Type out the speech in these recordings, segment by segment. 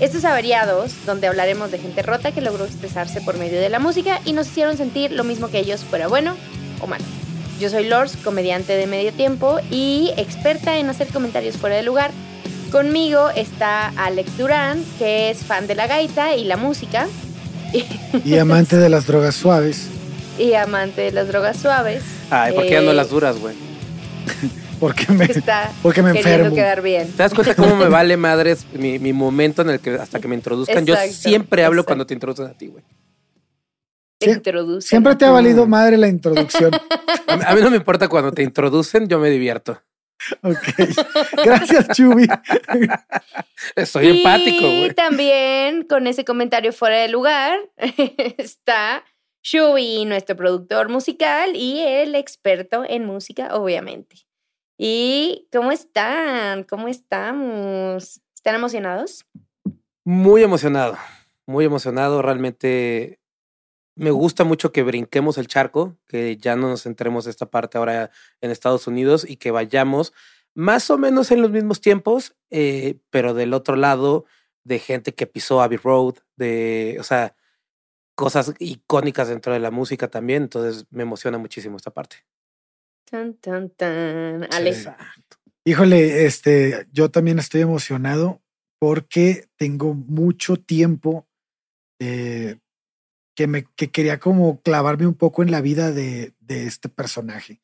Estos averiados, donde hablaremos de gente rota que logró expresarse por medio de la música y nos hicieron sentir lo mismo que ellos, fuera bueno o malo. Yo soy Lors, comediante de medio tiempo y experta en hacer comentarios fuera de lugar. Conmigo está Alex Durán, que es fan de la gaita y la música. Y amante de las drogas suaves. Y amante de las drogas suaves. Ay, ¿por qué Eh, ando las duras, güey? Porque me, Está porque me queriendo enfermo. quedar bien. ¿Te das cuenta cómo me vale madres mi, mi momento en el que hasta que me introduzcan? Yo siempre hablo exacto. cuando te introducen a ti, güey. Te Sie- introducen. Siempre te ha valido madre la introducción. A mí, a mí no me importa cuando te introducen, yo me divierto. Ok. Gracias, Chubi. Soy y empático, güey. también con ese comentario fuera de lugar está Shubi, nuestro productor musical y el experto en música, obviamente. ¿Y cómo están? ¿Cómo estamos? ¿Están emocionados? Muy emocionado, muy emocionado. Realmente me gusta mucho que brinquemos el charco, que ya no nos centremos esta parte ahora en Estados Unidos y que vayamos más o menos en los mismos tiempos, eh, pero del otro lado de gente que pisó Abbey Road, de, o sea, cosas icónicas dentro de la música también. Entonces me emociona muchísimo esta parte. Tan, tan, tan. Alex. Híjole, este, yo también estoy emocionado porque tengo mucho tiempo eh, que me que quería como clavarme un poco en la vida de, de este personaje.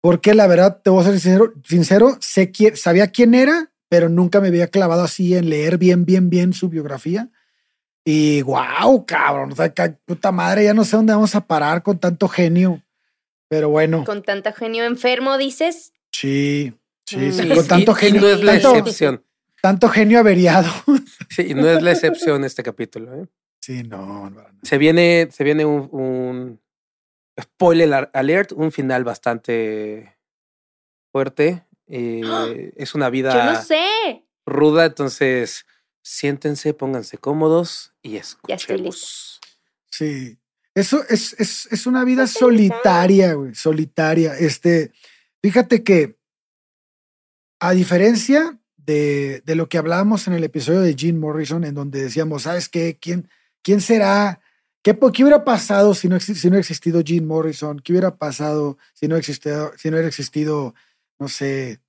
Porque la verdad, te voy a ser sincero, sincero sé quién, sabía quién era, pero nunca me había clavado así en leer bien, bien, bien su biografía. Y wow, cabrón, o sea, ca- puta madre, ya no sé dónde vamos a parar con tanto genio. Pero bueno, Con tanto genio enfermo, dices. sí, sí, Mm. sí, con tanto y, y genio. no es la tanto- excepción. tanto genio averiado. Sí, y no es la excepción este capítulo. ¿eh? Sí, no, no, no. Se viene, se viene un, un spoiler al- alert, un final bastante fuerte. eh, es una vida Yo no sé. ruda, entonces siéntense, pónganse cómodos y Ya estoy escuchemos. Sí. Eso es, es, es una vida solitaria, güey, solitaria. Este, fíjate que, a diferencia de, de lo que hablábamos en el episodio de Jim Morrison, en donde decíamos, ¿sabes qué? ¿Quién, quién será? ¿Qué, qué hubiera pasado si no, si no existido Jim Morrison? ¿Qué hubiera pasado si no, existido, si no hubiera existido, no sé,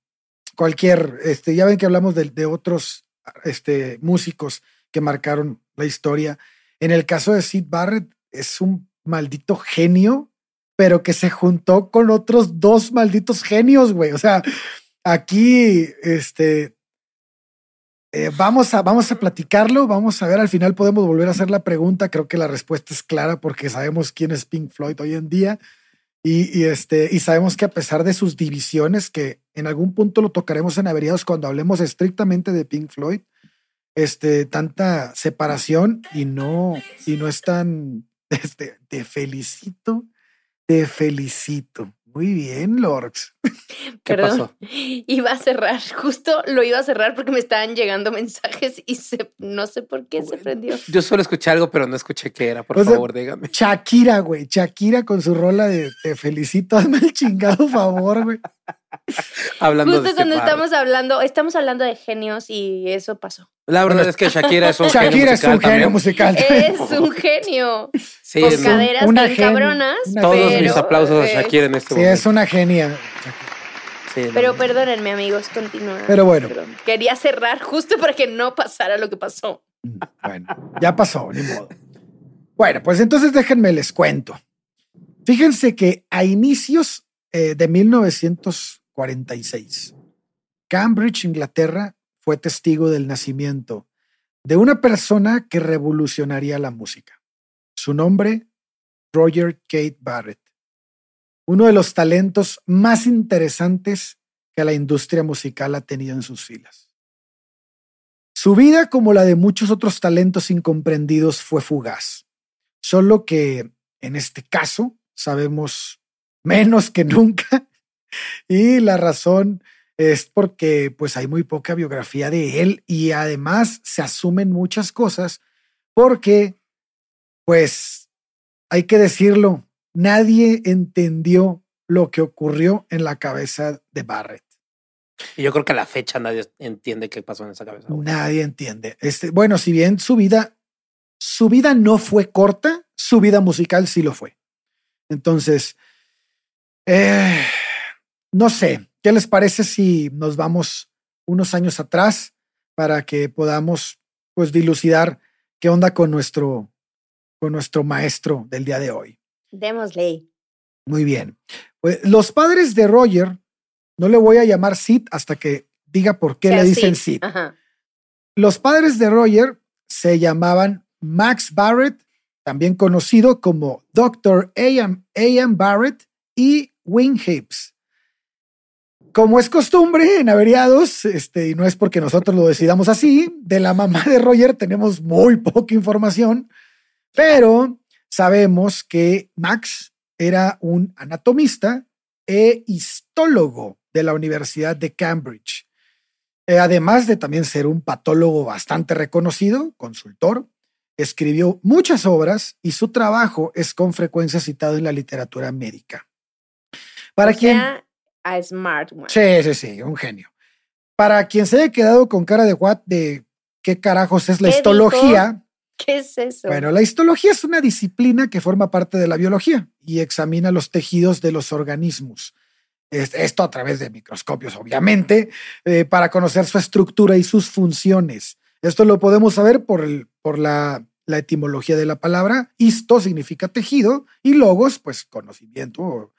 cualquier, este, ya ven que hablamos de, de otros este, músicos que marcaron la historia. En el caso de Sid Barrett, es un maldito genio, pero que se juntó con otros dos malditos genios, güey. O sea, aquí, este, eh, vamos, a, vamos a platicarlo, vamos a ver, al final podemos volver a hacer la pregunta. Creo que la respuesta es clara porque sabemos quién es Pink Floyd hoy en día. Y, este, y sabemos que a pesar de sus divisiones, que en algún punto lo tocaremos en averiados cuando hablemos estrictamente de Pink Floyd, este, tanta separación y no, y no es tan, este, te felicito, te felicito. Muy bien, Lorx. ¿Qué Perdón. pasó? Iba a cerrar, justo lo iba a cerrar porque me estaban llegando mensajes y se, no sé por qué se prendió. Yo solo escuché algo, pero no escuché qué era. Por O sea, favor, dígame. Shakira, güey. Shakira con su rola de te felicito, hazme el chingado favor, güey. Hablando Justo de este cuando estamos hablando, estamos hablando de genios y eso pasó. La verdad es que Shakira es un Shakira genio es un genio musical musical. Es un genio. Sí, con es- caderas una bien genia, cabronas. una todos pero, mis aplausos a Shakira en este Sí, momento. es una genia. Sí, Pero no. perdónenme, amigos, continúa. Pero bueno. Perdón. Quería cerrar justo para que no pasara lo que pasó. Bueno, ya pasó, ni modo. Bueno, pues entonces déjenme les cuento. Fíjense que a inicios eh, de 1946, Cambridge, Inglaterra, fue testigo del nacimiento de una persona que revolucionaría la música. Su nombre, Roger Kate Barrett, uno de los talentos más interesantes que la industria musical ha tenido en sus filas. Su vida, como la de muchos otros talentos incomprendidos, fue fugaz. Solo que en este caso sabemos menos que nunca. Y la razón es porque pues hay muy poca biografía de él y además se asumen muchas cosas porque pues hay que decirlo, nadie entendió lo que ocurrió en la cabeza de Barrett. Y yo creo que a la fecha nadie entiende qué pasó en esa cabeza. Nadie entiende. Este, bueno, si bien su vida, su vida no fue corta, su vida musical sí lo fue. Entonces, eh, no sé, ¿qué les parece si nos vamos unos años atrás para que podamos pues dilucidar qué onda con nuestro con nuestro maestro del día de hoy? Démosle. Muy bien. Pues los padres de Roger, no le voy a llamar Sid hasta que diga por qué le dicen Sid. Los padres de Roger se llamaban Max Barrett, también conocido como Dr. A.M. Barrett y Wing Hips. Como es costumbre en averiados, este, y no es porque nosotros lo decidamos así, de la mamá de Roger tenemos muy poca información, pero sabemos que Max era un anatomista e histólogo de la Universidad de Cambridge. Eh, además de también ser un patólogo bastante reconocido, consultor, escribió muchas obras y su trabajo es con frecuencia citado en la literatura médica. Para quien a Smart Sí, sí, sí, un genio. Para quien se haya quedado con cara de what, de qué carajos es la histología. ¿Qué es eso? Bueno, la histología es una disciplina que forma parte de la biología y examina los tejidos de los organismos. Esto a través de microscopios, obviamente, eh, para conocer su estructura y sus funciones. Esto lo podemos saber por, el, por la, la etimología de la palabra. Histo significa tejido y logos, pues conocimiento,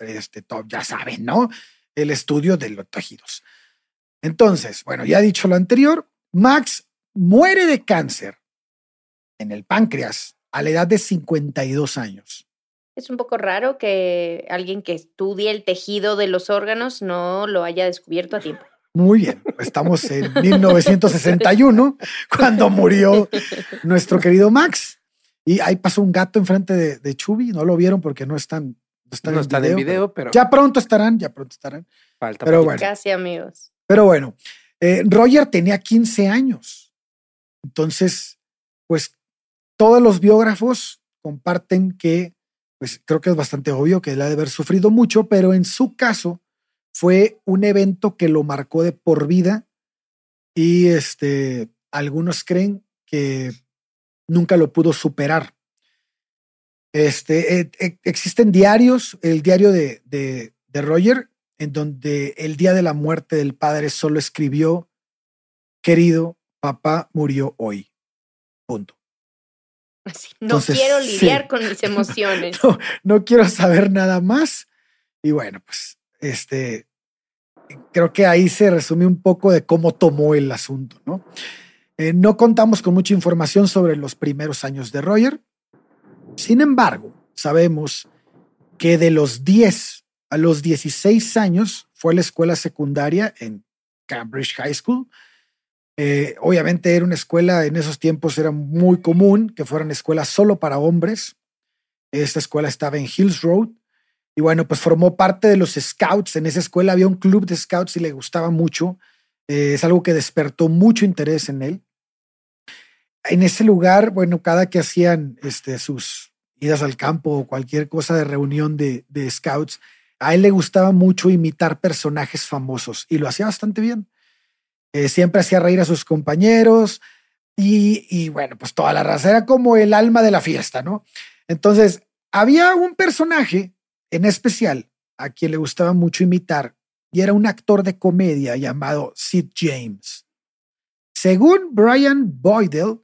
este, ya saben, ¿no? El estudio de los tejidos. Entonces, bueno, ya dicho lo anterior, Max muere de cáncer en el páncreas a la edad de 52 años. Es un poco raro que alguien que estudie el tejido de los órganos no lo haya descubierto a tiempo. Muy bien, estamos en 1961, cuando murió nuestro querido Max. Y ahí pasó un gato enfrente de, de Chubi, no lo vieron porque no están no están en video, pero, Ya pronto estarán, ya pronto estarán. Falta. Pero bueno. Casi amigos. Pero bueno, eh, Roger tenía 15 años. Entonces, pues todos los biógrafos comparten que, pues creo que es bastante obvio que él ha de haber sufrido mucho, pero en su caso fue un evento que lo marcó de por vida y este, algunos creen que nunca lo pudo superar. Este, eh, eh, existen diarios, el diario de, de, Roger, en donde el día de la muerte del padre solo escribió, querido, papá murió hoy. Punto. no quiero lidiar con mis emociones. No, quiero saber nada más. Y bueno, pues este, creo que ahí se resume un poco de cómo tomó el asunto, ¿no? Eh, no contamos con mucha información sobre los primeros años de Roger. Sin embargo, sabemos que de los 10 a los 16 años fue a la escuela secundaria en Cambridge High School. Eh, obviamente era una escuela, en esos tiempos era muy común que fueran escuelas solo para hombres. Esta escuela estaba en Hills Road. Y bueno, pues formó parte de los scouts. En esa escuela había un club de scouts y le gustaba mucho. Eh, es algo que despertó mucho interés en él. En ese lugar, bueno, cada que hacían este, sus, idas al campo o cualquier cosa de reunión de, scouts, a él le gustaba mucho imitar personajes famosos y lo hacía bastante bien. Eh, siempre hacía reír a sus compañeros y, y, bueno, pues toda la raza era como el alma de la fiesta, ¿no? Entonces, había un personaje en especial a quien le gustaba mucho imitar y era un actor de comedia llamado Sid James. Según Brian Boydell,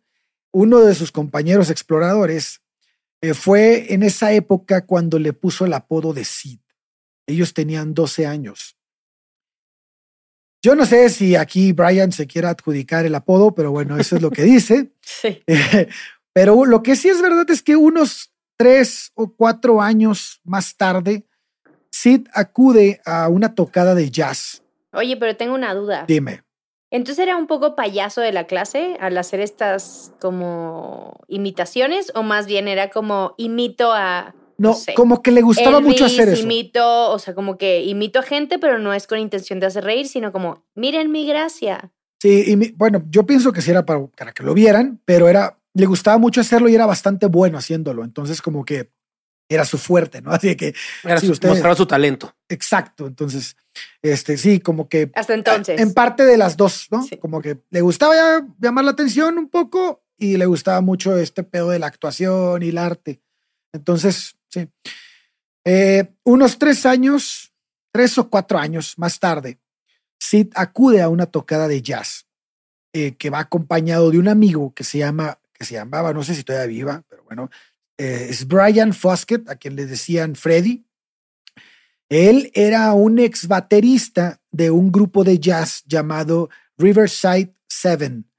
uno de sus compañeros exploradores, eh, fue en esa época cuando le puso el apodo de Sid. Ellos tenían 12 años. Yo no sé si aquí Brian se quiera adjudicar el apodo, pero bueno, eso es lo que dice. sí. pero lo que sí es verdad es que unos tres o cuatro años más tarde, Sid acude a una tocada de jazz. Oye, pero tengo una duda. Dime. Entonces era un poco payaso de la clase al hacer estas como imitaciones o más bien era como imito a... No, como que le gustaba mucho hacer eso. Imito, o sea, como que imito a gente, pero no es con intención de hacer reír, sino como, miren mi gracia. Sí, y bueno, yo pienso que sí era para, para que lo vieran, pero era, le gustaba mucho hacerlo y era bastante bueno haciéndolo. Entonces, como que era su fuerte, ¿no? Así que era su, mostraba su talento. Exacto. Entonces, este sí, como que hasta entonces en parte de las dos, ¿no? Como que le gustaba llamar la atención un poco y le gustaba mucho este pedo de la actuación y el arte. Entonces, sí. Eh, unos tres años, tres o cuatro años más tarde, Sid acude a una tocada de jazz eh, que va acompañado de un amigo que se llama, que se llamaba, no sé si todavía viva, pero bueno, eh, es Brian Foskett, a quien le decían Freddy. Él era un ex baterista de un grupo de jazz llamado Riverside Seven.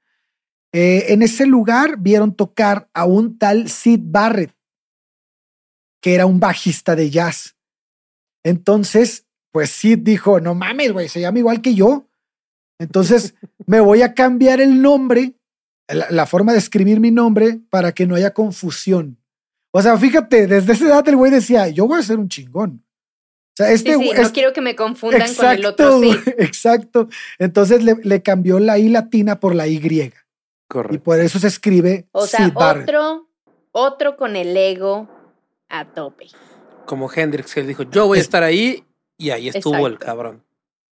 Eh, en ese lugar vieron tocar a un tal Sid Barrett, que era un bajista de jazz. Entonces, pues Sid dijo, no mames, güey, se llama igual que yo. Entonces, me voy a cambiar el nombre, la, forma de escribir mi nombre, para que no haya confusión. O sea, fíjate, desde esa edad el güey decía, yo voy a ser un chingón. O sea, este sí, no quiero que me confundan con el otro sí. Exacto. Entonces le, cambió la I latina por la Y. Correcto. Y por eso se escribe. O sea, otro, otro con el ego a tope. Como Hendrix, él dijo, yo voy a estar ahí y ahí estuvo el cabrón.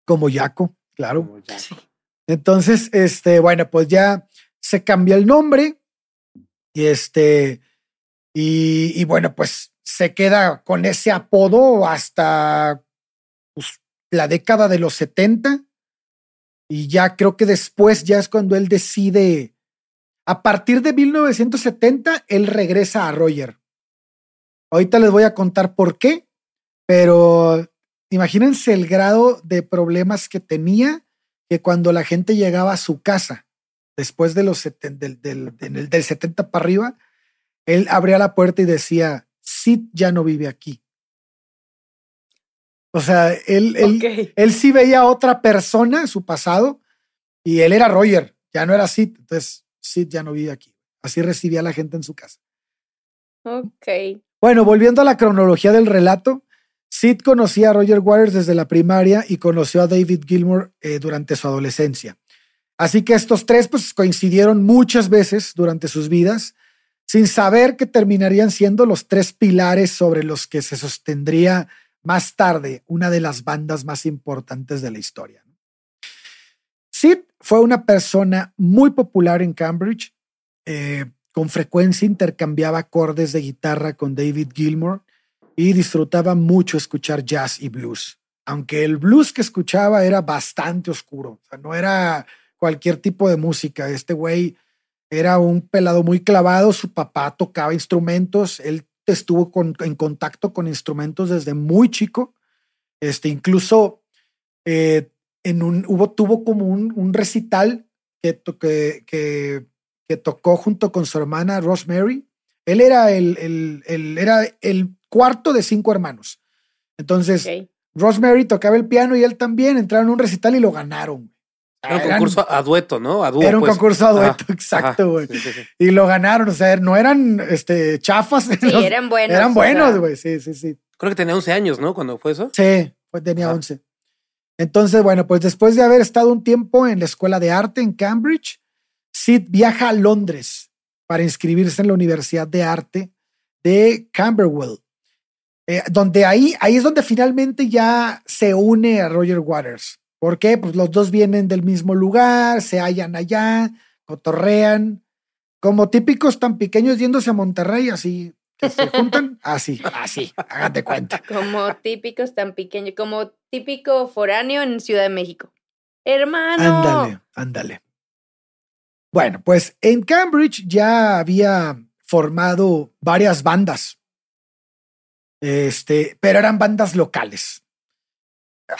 Como Yaco, claro. Entonces, este, bueno, pues ya se cambió el nombre y este, y, bueno, pues se queda con ese apodo hasta pues, la década de los 70 y ya creo que después ya es cuando él decide, a partir de 1970, él regresa a Roger. Ahorita les voy a contar por qué, pero imagínense el grado de problemas que tenía que cuando la gente llegaba a su casa, después de los del, del, del 70 para arriba, él abría la puerta y decía, Sid ya no vive aquí. O sea, él, él, él sí veía a otra persona en su pasado y él era Roger, ya no era Sid. Entonces, Sid ya no vive aquí. Así recibía a la gente en su casa. Ok. Bueno, volviendo a la cronología del relato, Sid conocía a Roger Waters desde la primaria y conoció a David Gilmour eh, durante su adolescencia. Así que estos tres pues, coincidieron muchas veces durante sus vidas, sin saber que terminarían siendo los tres pilares sobre los que se sostendría más tarde una de las bandas más importantes de la historia. Sid fue una persona muy popular en Cambridge. Eh, con frecuencia intercambiaba acordes de guitarra con David Gilmour y disfrutaba mucho escuchar jazz y blues, aunque el blues que escuchaba era bastante oscuro, o sea, no era cualquier tipo de música. Este güey era un pelado muy clavado, su papá tocaba instrumentos, él estuvo en contacto con instrumentos desde muy chico, este, incluso eh, en un, hubo, tuvo como un, recital que, que, que que tocó junto con su hermana Rosemary. Él era el, el, era el cuarto de cinco hermanos. Entonces, Rosemary tocaba el piano y él también entraron a un recital y lo ganaron. Era un concurso a dueto, ¿no? era un pues. concurso a dueto, exacto, güey. Y lo ganaron, o sea, no eran este, chafas. Sí, eran buenos. Eran buenos, güey, sí, sí, sí. Creo que tenía 11 años, ¿no? Cuando fue eso. Sí, pues tenía 11. Entonces, bueno, pues después de haber estado un tiempo en la escuela de arte en Cambridge, Sid viaja a Londres para inscribirse en la Universidad de Arte de Camberwell, eh, donde ahí, ahí es donde finalmente ya se une a Roger Waters. ¿Por qué? Pues los dos vienen del mismo lugar, se hallan allá, cotorrean, como típicos tan pequeños yéndose a Monterrey, así que se juntan, así, así, hágate cuenta. Como típicos tan pequeños, como típico foráneo en Ciudad de México. Hermano. Ándale, ándale. Bueno, pues en Cambridge ya había formado varias bandas, este, pero eran bandas locales.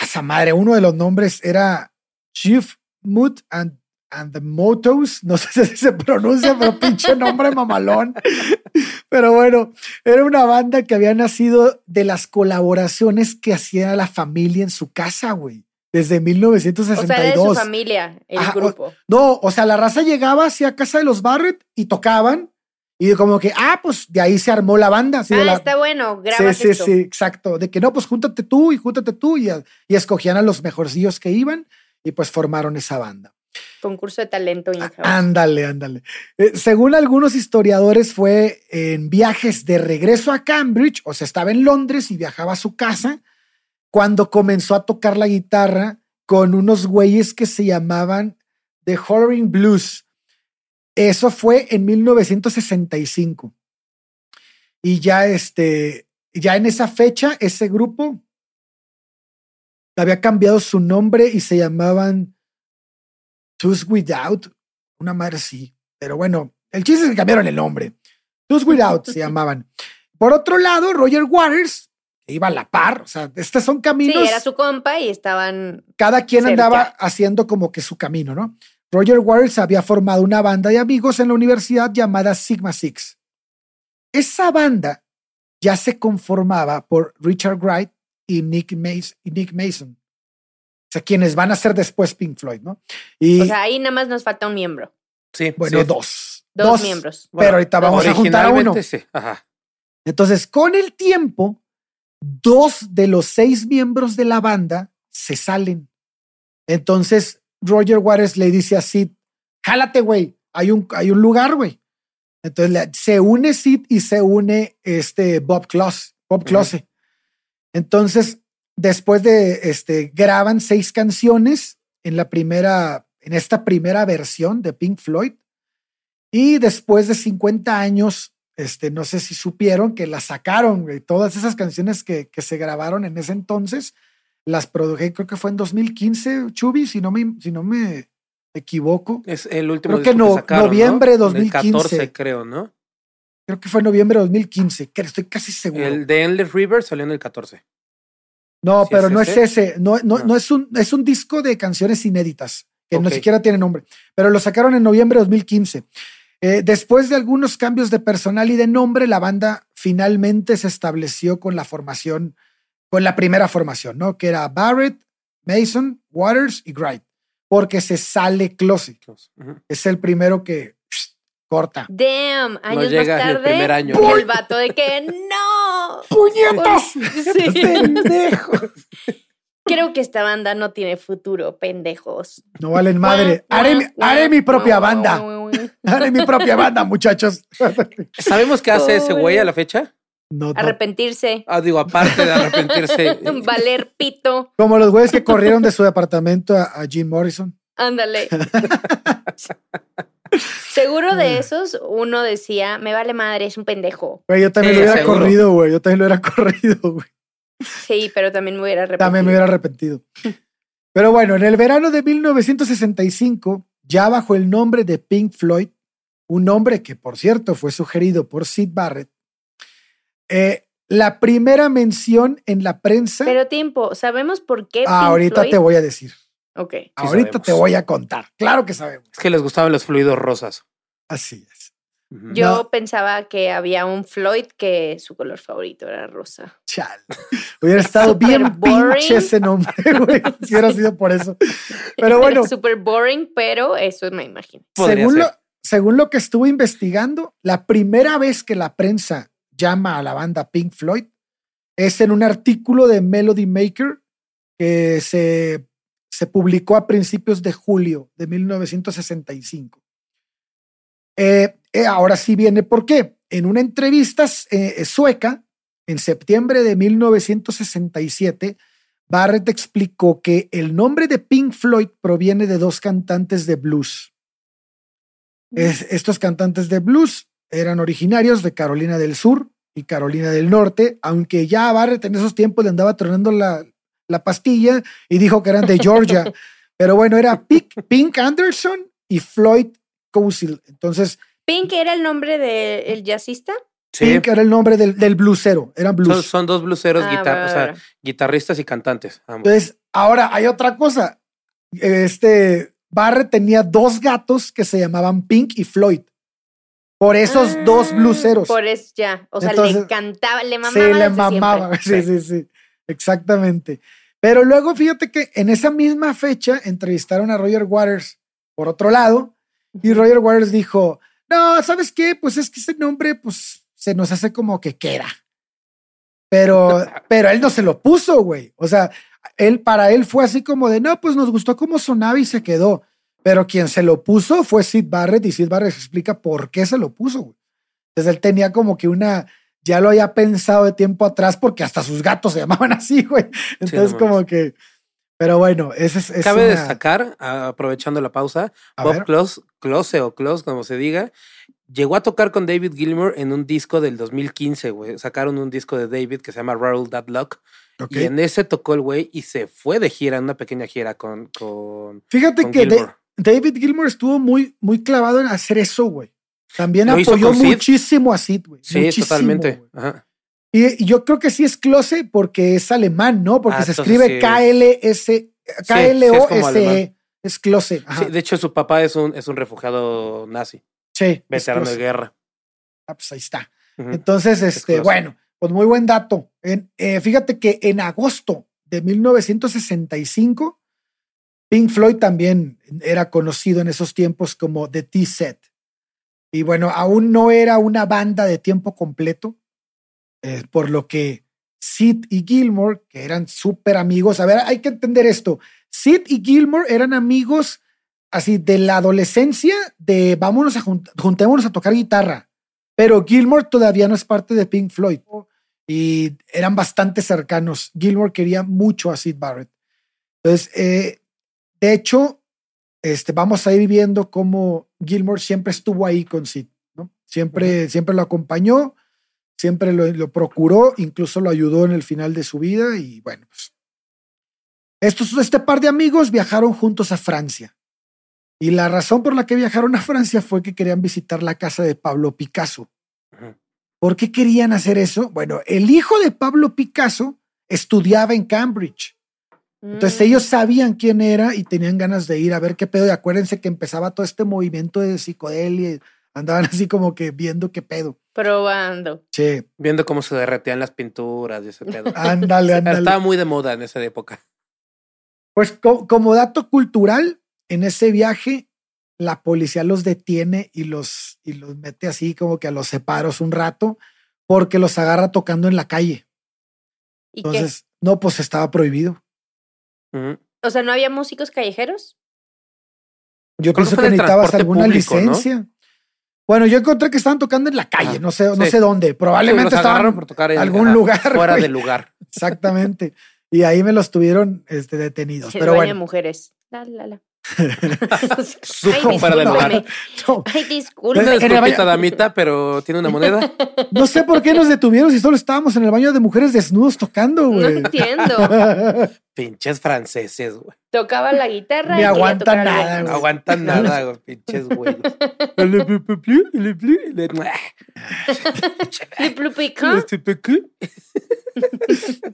Esa madre, uno de los nombres era Chief Mood and, and the Motos, no sé si se pronuncia, pero pinche nombre mamalón. Pero bueno, era una banda que había nacido de las colaboraciones que hacía la familia en su casa, güey desde 1962. O sea, de su familia, el grupo. no, o sea, la raza llegaba hacia casa de los Barrett y tocaban. Y como que, ah, pues de ahí se armó la banda. ah, está bueno, grabas Sí, sí, sí, exacto. De que no, pues júntate tú y júntate tú. Y, y escogían a los mejorcillos que iban y pues formaron esa banda. Concurso de talento. Ándale, ándale. Eh, según algunos historiadores, fue en viajes de regreso a Cambridge, o sea, estaba en Londres y viajaba a su casa, cuando comenzó a tocar la guitarra con unos güeyes que se llamaban The Hollering Blues. Eso fue en 1965. Y ya este, ya en esa fecha, ese grupo había cambiado su nombre y se llamaban Tooth Without, una madre sí. Pero bueno, el chiste es que cambiaron el nombre. Tooth Without se llamaban. Por otro lado, Roger Waters iba a la par, o sea, estos son caminos. Sí, era su compa y estaban. Cada quien andaba haciendo como que su camino, ¿no? Roger Waters había formado una banda de amigos en la universidad llamada Sigma Six. Esa banda ya se conformaba por Richard Wright y Nick, Mason. O sea, quienes van a ser después Pink Floyd, ¿no? Y, o sea, ahí nada más nos falta un miembro. Sí. Bueno, dos. Dos, miembros. pero ahorita vamos a juntar a uno. Entonces, con el tiempo, dos de los seis miembros de la banda se salen. Entonces, Roger Waters le dice a Sid, jálate, güey, hay un, hay un lugar, güey. Entonces se une Sid y se une este Bob Close, Bob Close. Entonces, después de este, graban seis canciones en la primera, en esta primera versión de Pink Floyd. Y después de 50 años, este, no sé si supieron que las sacaron, todas esas canciones que, que, se grabaron en ese entonces, las produje, creo que fue en 2015, Chubi, si no me, si no me equivoco. Es el último creo que no, noviembre de 2015. 14, creo, ¿no? Creo que fue noviembre de 2015, que estoy casi seguro. El de Endless River salió en el 14. No, pero no es ese. No, no, no, es, un, es un disco de canciones inéditas, que no siquiera tiene nombre. Pero lo sacaron en noviembre de 2015. Eh, después de algunos cambios de personal y de nombre, la banda finalmente se estableció con la formación, con la primera formación, ¿no? Que era Barrett, Mason, Waters y Wright, porque se sale Close. Es el primero que corta. Damn, años más tarde, el primer año. el vato de que no. ¡Puñetas! ¡Pendejos! Creo que esta banda no tiene futuro, pendejos. No valen madre. Haré, mi propia banda. haré mi propia banda, muchachos. ¿Sabemos qué hace ese güey a la fecha? No, Arrepentirse. Ah, digo, aparte de arrepentirse. Valer pito. Como los güeyes que corrieron de su departamento a, a Jim Morrison. Ándale. Seguro de esos, uno decía, me vale madre, es un pendejo. yo también lo hubiera corrido, güey. Yo también lo hubiera corrido, güey. Sí, pero también me hubiera arrepentido. También me hubiera arrepentido. pero bueno, en el verano de 1965, ya bajo el nombre de Pink Floyd, un nombre que, por cierto, fue sugerido por Sid Barrett, eh, la primera mención en la prensa. Pero tiempo, ¿sabemos por qué? Ah, ahorita te voy a decir. Ok. Ahorita te voy a contar. Claro que sabemos. Es que les gustaban los fluidos rosas. Así es. Yo pensaba que había un Floyd que su color favorito era rosa. Chal. Hubiera estado bien pinche ese nombre, güey. si hubiera sido por eso. Pero bueno. Súper boring, pero eso me imagino. Según lo, según lo que estuve investigando, la primera vez que la prensa llama a la banda Pink Floyd es en un artículo de Melody Maker que se se publicó a principios de julio de 1965. Eh, eh, ahora sí viene por qué. En una entrevista eh, sueca, en septiembre de 1967, Barrett explicó que el nombre de Pink Floyd proviene de dos cantantes de blues. Mm. estos cantantes de blues eran originarios de Carolina del Sur y Carolina del Norte, aunque ya Barrett en esos tiempos le andaba tronando la, la pastilla y dijo que eran de Georgia. Pero bueno, era Pink, Anderson y Floyd Cousil. Entonces. ¿Pink era el nombre del jazzista? Sí. Pink era el nombre del, del bluesero. Eran blues. Son, dos blueseros, ah, guitarristas y cantantes. Entonces, ahora hay otra cosa. Este Barrett tenía dos gatos que se llamaban Pink y Floyd. Por esos dos ah, blueseros. Por eso ya. O sea, le cantaba, le mamaba. Sí, le mamaba. Sí, sí, sí. Exactamente. Pero luego fíjate que en esa misma fecha entrevistaron a Roger Waters por otro lado y Roger Waters dijo, no, ¿sabes qué? Pues es que ese nombre pues se nos hace como que queda. Pero, pero él no se lo puso, güey. O sea, él para él fue así como de, no, pues nos gustó cómo sonaba y se quedó. Pero quien se lo puso fue Sid Barrett y Sid Barrett explica por qué se lo puso. Güey. Entonces él tenía como que una, ya lo había pensado de tiempo atrás porque hasta sus gatos se llamaban así, güey. Entonces como que, pero bueno, ese es... Cabe destacar, aprovechando la pausa, Bob Close, Close o Close, como se diga, llegó a tocar con David Gilmour en un disco del 2015, güey. Sacaron un disco de David que se llama Roll That Luck. Y en ese tocó el güey y se fue de gira, en una pequeña gira con. con Fíjate que David Gilmour estuvo muy, muy clavado en hacer eso, güey. También apoyó muchísimo a Sid, güey. Sí, totalmente. Y, yo creo que sí es close porque es alemán, ¿no? Porque ah, se escribe K-L-S, K-L-O-S-E. es close. Sí, de hecho, su papá es un, es un refugiado nazi. Sí. Veterano de guerra. Ah, pues ahí está. Entonces, este, bueno, pues muy buen dato. En, eh, fíjate que en agosto de 1965, Pink Floyd también era conocido en esos tiempos como The T-Set. Y bueno, aún no era una banda de tiempo completo, eh, por lo que Sid y Gilmore, que eran súper amigos, a ver, hay que entender esto. Sid y Gilmore eran amigos así de la adolescencia, de vámonos a juntémonos a tocar guitarra. Pero Gilmore todavía no es parte de Pink Floyd y eran bastante cercanos. Gilmore quería mucho a Sid Barrett. Entonces, eh, de hecho, este, vamos a ir viendo cómo Gilmore siempre estuvo ahí con Sid, ¿no? Siempre, siempre lo acompañó, siempre lo, procuró, incluso lo ayudó en el final de su vida y bueno, pues. Estos, este par de amigos viajaron juntos a Francia. Y la razón por la que viajaron a Francia fue que querían visitar la casa de Pablo Picasso. ¿Por qué querían hacer eso? Bueno, el hijo de Pablo Picasso estudiaba en Cambridge. Entonces mm. ellos sabían quién era y tenían ganas de ir a ver qué pedo. Y acuérdense que empezaba todo este movimiento de psicodelia. Andaban así como que viendo qué pedo. Probando. Sí. Viendo cómo se derretían las pinturas y ese pedo. ándale, ándale. Estaba muy de moda en esa época. Pues como dato cultural, en ese viaje la policía los detiene y los, y los mete así como que a los separos un rato porque los agarra tocando en la calle. Entonces, no, pues estaba prohibido. O sea, ¿no había músicos callejeros? Yo pienso que necesitabas alguna licencia. Bueno, yo encontré que estaban tocando en la calle, ah, no sé, no sé dónde. Probablemente estaban por tocar en algún lugar. Fuera del lugar. Exactamente. Y ahí me los tuvieron este, detenidos. pero bueno. mujeres. La, la, la. Supo para del. Ay, disculpe. Una disculpita, damita, pero tiene una moneda. No sé por qué nos detuvieron si solo estábamos en el baño de mujeres desnudos tocando, güey. No entiendo. Pinches franceses, güey. Tocaba la guitarra. Ni aguantan nada, No aguantan nada, güey. Pinches güeyes.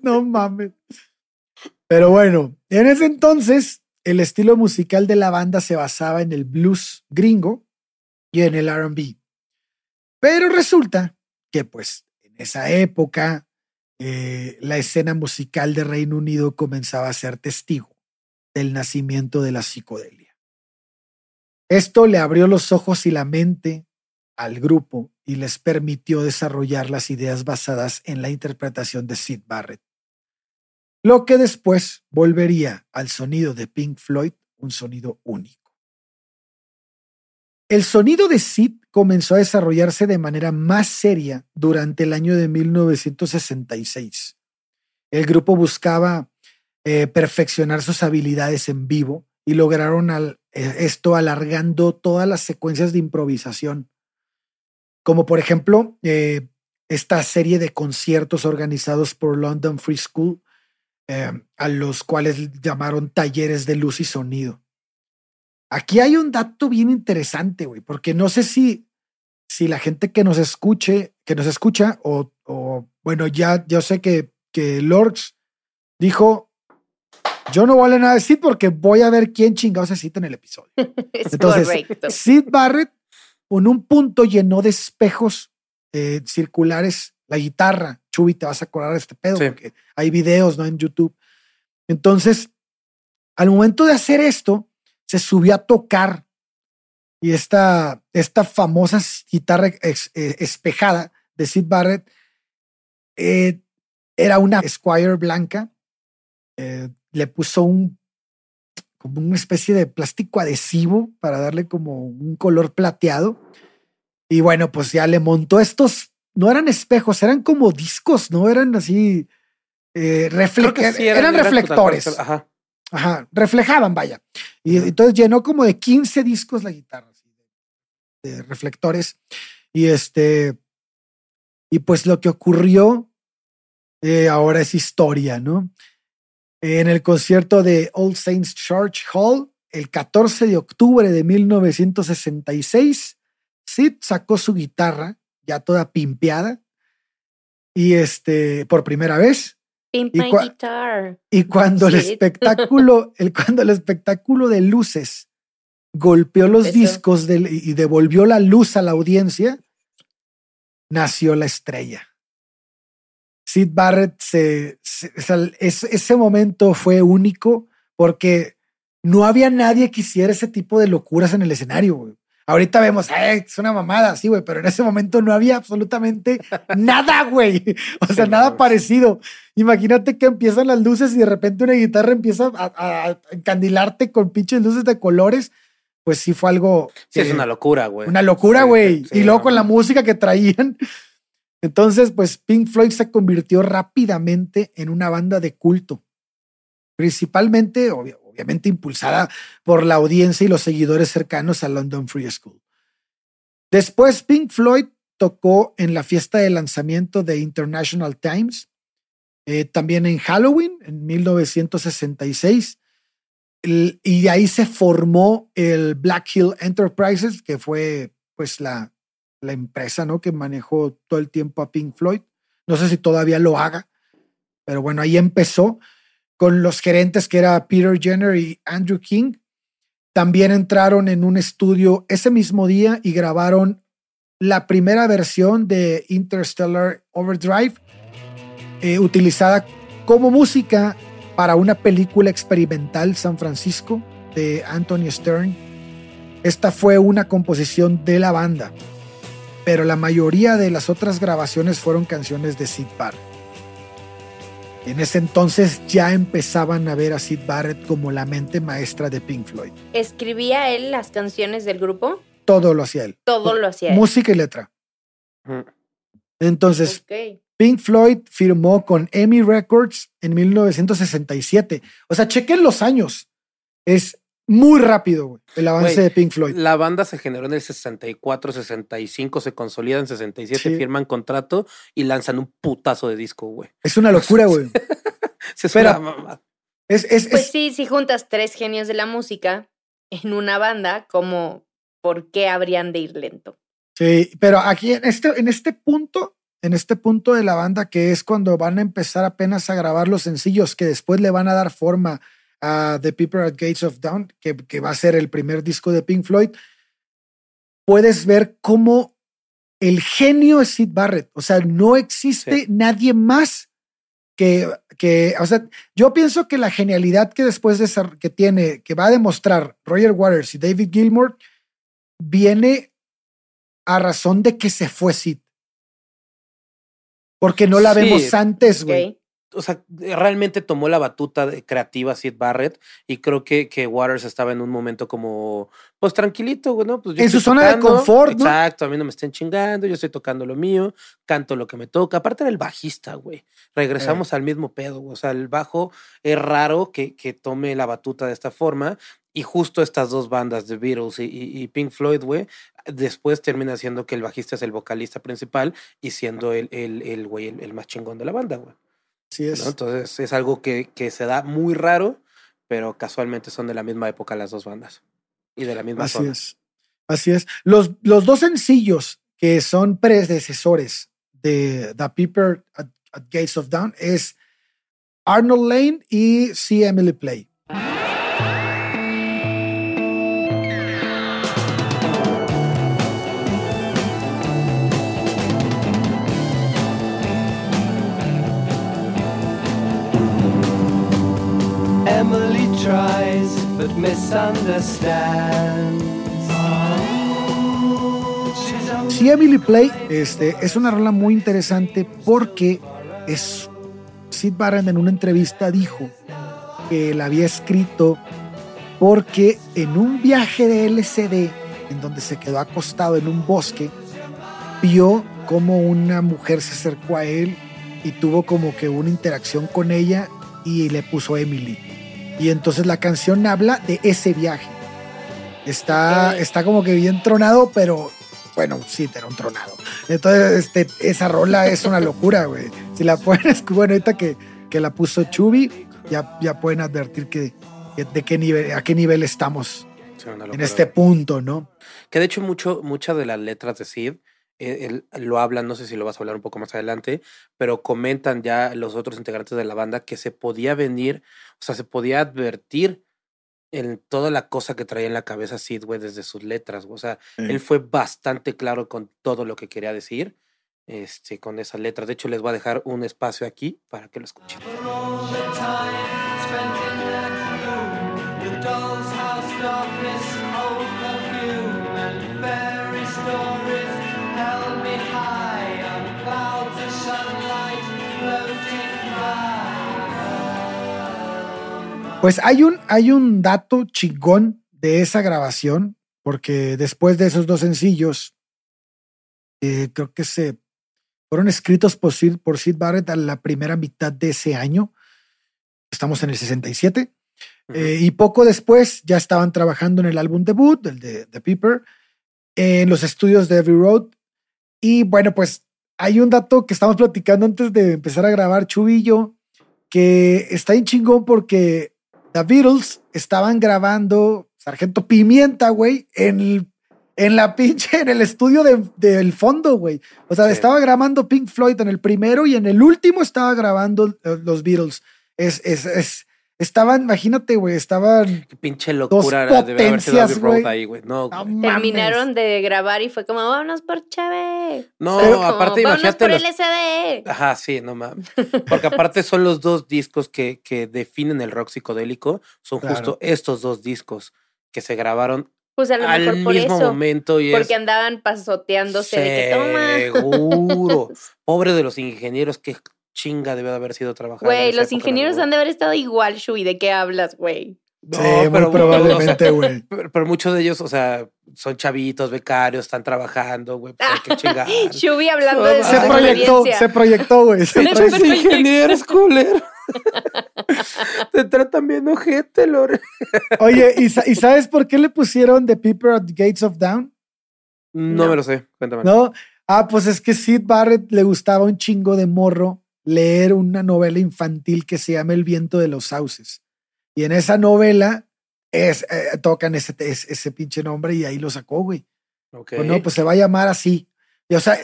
no mames. Pero bueno, en ese entonces el estilo musical de la banda se basaba en el blues gringo y en el RB. Pero resulta que pues en esa época eh, la escena musical de Reino Unido comenzaba a ser testigo del nacimiento de la psicodelia. Esto le abrió los ojos y la mente al grupo y les permitió desarrollar las ideas basadas en la interpretación de Sid Barrett lo que después volvería al sonido de Pink Floyd un sonido único. El sonido de Sid comenzó a desarrollarse de manera más seria durante el año de 1966. El grupo buscaba eh, perfeccionar sus habilidades en vivo y lograron eh, esto alargando todas las secuencias de improvisación, como por ejemplo eh, esta serie de conciertos organizados por London Free School Em, a los cuales llamaron talleres de luz y sonido. Aquí hay un dato bien interesante, güey, porque no sé si, si la gente que nos escuche, que nos escucha, o, bueno, ya yo sé que, que dijo, yo no a nada de Sid porque voy a ver quién chingado se cita en el episodio. Entonces, Sid Barrett con un punto lleno de espejos eh, circulares la guitarra. Chubi, te vas a acordar de este pedo, porque hay videos ¿no? en YouTube. Entonces, al momento de hacer esto, se subió a tocar y esta, esta famosa guitarra eh, espejada de Sid Barrett eh, era una Squire blanca. Eh, le puso un como una especie de plástico adhesivo para darle como un color plateado. Y bueno, pues ya le montó estos, no eran espejos, eran como discos, no eran así, eh, eran, reflectores. Ajá. Ajá, reflejaban, vaya. Y entonces llenó como de 15 discos la guitarra, de reflectores. Y este, y pues lo que ocurrió eh, ahora es historia, ¿no? En el concierto de Old Saints Church Hall, el 14 de octubre de 1966, Sid sacó su guitarra, ya toda pimpeada, y este, por primera vez. Pimp y, guitar. y cuando el espectáculo, el, cuando el espectáculo de luces golpeó los discos y devolvió la luz a la audiencia, nació la estrella. Sid Barrett se, ese momento fue único porque no había nadie que hiciera ese tipo de locuras en el escenario. Ahorita vemos, es una mamada, sí, güey, pero en ese momento no había absolutamente nada, güey. O sea, nada parecido. Imagínate que empiezan las luces y de repente una guitarra empieza a, encandilarte con pinches luces de colores. Pues sí fue algo. Sí, es una locura, güey. Una locura, güey. y luego con la música que traían. Entonces, pues Pink Floyd se convirtió rápidamente en una banda de culto. Principalmente, obviamente impulsada por la audiencia y los seguidores cercanos a London Free School. Después, Pink Floyd tocó en la fiesta de lanzamiento de International Times, eh, también en Halloween, en 1966, y de ahí se formó el Black Hill Enterprises, que fue pues la, la empresa ¿no? que manejó todo el tiempo a Pink Floyd. No sé si todavía lo haga, pero bueno, ahí empezó con los gerentes que era Peter Jenner y Andrew King. También entraron en un estudio ese mismo día y grabaron la primera versión de Interstellar Overdrive, eh, utilizada como música para una película experimental San Francisco de Anthony Stern. Esta fue una composición de la banda, pero la mayoría de las otras grabaciones fueron canciones de Sid Barrett. En ese entonces ya empezaban a ver a Sid Barrett como la mente maestra de Pink Floyd. ¿Escribía él las canciones del grupo? Todo lo hacía él. Todo lo hacía él. Música y letra. Entonces, Pink Floyd firmó con EMI Records en 1967. O sea, chequen los años. Es muy rápido, güey, el avance de Pink Floyd. La banda se generó en el 64, 65, se consolida en 67, firman contrato y lanzan un putazo de disco, güey. Es una locura, güey. se espera. Es, es, pues sí, si juntas tres genios de la música en una banda, como ¿por qué habrían de ir lento? Sí, pero aquí en este, en este punto, en este punto de la banda, que es cuando van a empezar apenas a grabar los sencillos que después le van a dar forma a The People at Gates of Dawn, que, que, va a ser el primer disco de Pink Floyd, puedes ver cómo el genio es Sid Barrett. O sea, no existe nadie más que, que, o sea, yo pienso que la genialidad que después de que tiene, que va a demostrar Roger Waters y David Gilmour, viene a razón de que se fue Sid. Porque no la vemos antes, güey o sea, realmente tomó la batuta de creativa Sid Barrett y creo que, que Waters estaba en un momento como, pues tranquilito, güey, ¿no? Pues en su zona de confort, ¿no? Exacto, a mí no me estén chingando, yo estoy tocando lo mío, canto lo que me toca. Aparte era el bajista, güey. Regresamos al mismo pedo, o sea, el bajo es raro que, que tome la batuta de esta forma y justo estas dos bandas, The Beatles y, Pink Floyd, güey, después termina siendo que el bajista es el vocalista principal y siendo el, el, el güey, el más chingón de la banda, güey es. Entonces es algo que, que, se da muy raro, pero casualmente son de la misma época las dos bandas y de la misma Así es. Así es. Los, los dos sencillos que son predecesores de The People at, at Gates of Dawn es Arnold Lane y See Emily Play. Sí, Emily Play este, es una rola muy interesante porque es Sid Barrett en una entrevista dijo que la había escrito porque en un viaje de LCD, en donde se quedó acostado en un bosque, vio como una mujer se acercó a él y tuvo como que una interacción con ella y le puso Emily. Y entonces la canción habla de ese viaje. Está, está como que bien tronado, pero bueno, sí, era un tronado. Entonces, este, esa rola es una locura, güey. Si la pueden bueno, ahorita que, que la puso Chubi, ya, ya pueden advertir que, de qué nivel, a qué nivel estamos en este punto, ¿no? Que de hecho mucho, muchas de las letras de Sid él, lo hablan, no sé si lo vas a hablar un poco más adelante, pero comentan ya los otros integrantes de la banda que se podía venir, o sea, se podía advertir en toda la cosa que traía en la cabeza Sid, güey, desde sus letras, o sea, él fue bastante claro con todo lo que quería decir, este, con esas letras. De hecho, les voy a dejar un espacio aquí para que lo escuchen. Pues hay un, hay un dato chingón de esa grabación, porque después de esos dos sencillos, eh, creo que se fueron escritos por Sid, por Sid Barrett a la primera mitad de ese año. Estamos en el 67. Eh, y poco después ya estaban trabajando en el álbum debut, el de The Peeper, en los estudios de Every Road. Y bueno, pues hay un dato que estamos platicando antes de empezar a grabar, Chubillo, que está en chingón porque The Beatles estaban grabando Sargento Pimienta, güey, en, en la pinche, en el estudio del fondo, güey. O sea, estaba grabando Pink Floyd en el primero y en el último estaba grabando eh, los Beatles. Es, es, es, Estaban, imagínate, güey, estaban. Qué pinche locura dos potencias, güey. ahí, güey. No, Terminaron de grabar y fue como, vámonos por Chávez. No, aparte, imagínate. por LSD. Ajá, sí, no mames. Porque aparte son los dos discos que, que definen el rock psicodélico. Son justo estos dos discos que se grabaron pues a lo al mejor por mismo eso, momento. Y porque andaban pasoteándose de que toma. Seguro. Pobre de los ingenieros, que chinga debe de haber sido trabajar. Güey, los ingenieros han de haber estado igual, Shui. ¿De qué hablas, güey? No, sí, pero, probablemente, güey. pero, muchos de ellos, o sea, son chavitos, becarios, están trabajando, güey. Pues chingar. Shubi hablando de se proyectó, se proyectó, güey. Se proyectó. ingenieros, culero. Te tratan bien ojete, Lore. Oye, ¿y, ¿y, sabes por qué le pusieron The People at the Gates of Down? No, no, me lo sé, cuéntame. No, ah, pues es que Sid Barrett le gustaba un chingo de morro leer una novela infantil que se llama El viento de los sauces. Y en esa novela es, eh, tocan ese, ese, pinche nombre y ahí lo sacó, güey. Pues no, pues se va a llamar así. Y, o sea,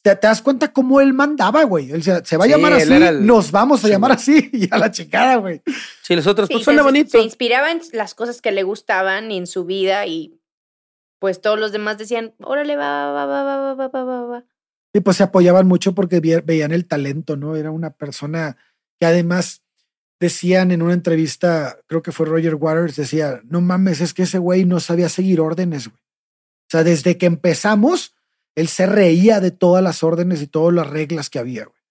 ¿te, das cuenta cómo él mandaba, güey? Él se, se va a llamar así, nos vamos a llamar así y a la chingada, güey. Sí, los otros, pues suena bonito. Se inspiraba en las cosas que le gustaban y en su vida y pues todos los demás decían, órale, va, va, va, va, va, va, va, va. Y pues se apoyaban mucho porque veían el talento, ¿no? Era una persona que además decían en una entrevista, creo que fue Roger Waters, decía, no mames, es que ese güey no sabía seguir órdenes, güey. O sea, desde que empezamos, él se reía de todas las órdenes y todas las reglas que había, güey.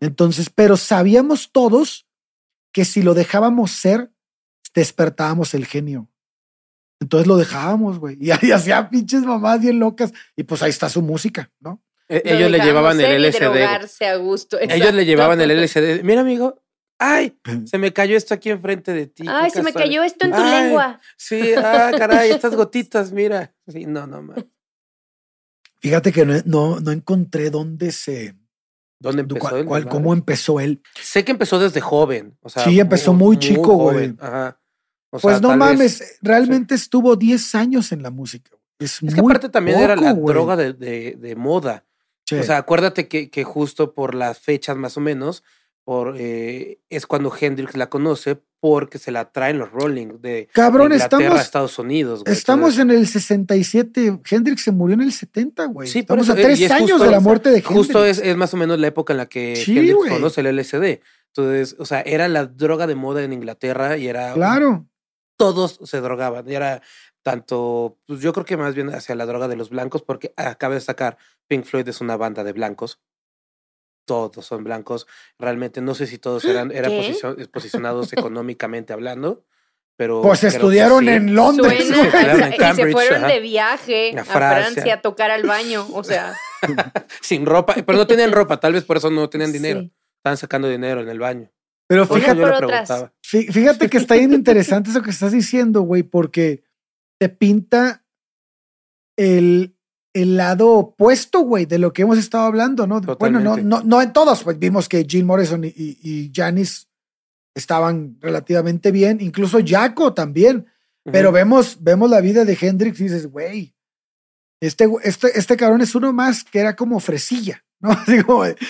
Entonces, pero sabíamos todos que si lo dejábamos ser, despertábamos el genio. Entonces lo dejábamos, güey. Y, y hacía pinches mamás bien locas. Y pues ahí está su música, ¿no? E-, ellos le llevaban el LSD. A gusto, ellos le llevaban el LSD. Mira, amigo, ay, se me cayó esto aquí enfrente de ti. Ay, se me cayó esto en tu lengua. Sí, ah, caray, estas gotitas, mira. Sí, no, no más. Fíjate que no, no, encontré dónde se. ¿Dónde empezó cuál? ¿Cómo empezó él? Sé que empezó desde joven. O sea, sí, empezó muy, chico, güey. Ajá. pues no mames, realmente estuvo 10 años en la música. Es, es que aparte también era la droga de, de, de moda. O sea, acuérdate que, que, justo por las fechas más o menos, por, eh, es cuando Hendrix la conoce porque se la traen los Rolling de, Cabrón, estamos, a Estados Unidos. Estamos en el 67, Hendrix se murió en el 70, güey. Sí, estamos a tres años de la muerte de Hendrix. Justo es, es, más o menos la época en la que Hendrix conoce el LSD. Entonces, o sea, era la droga de moda en Inglaterra y era... Claro. Todos se drogaban. Y era tanto, pues yo creo que más bien hacia la droga de los blancos, porque acaba de sacar, Pink Floyd es una banda de blancos. Todos son blancos. Realmente no sé si todos eran, eran posicionados económicamente hablando, Pero, Pues estudiaron sí. en Londres. Suena, y se Cambridge, fueron ajá. de viaje A a Francia. Francia. a tocar al baño. O sea, Sin ropa, pero no tenían ropa, tal vez por eso no tenían dinero. sí. Estaban sacando dinero en el baño. Pero fíjate, yo fíjate que está bien interesante eso que estás diciendo, güey, porque te pinta el, el lado opuesto, güey, de lo que hemos estado hablando, ¿no? Bueno, no, no, no en todos, pues vimos que Jim Morrison y, y, y Janis estaban relativamente bien, incluso Jaco también. Pero vemos, vemos la vida de Hendrix y dices, güey, este, este, este cabrón es uno más que era como fresilla, ¿no? Sí,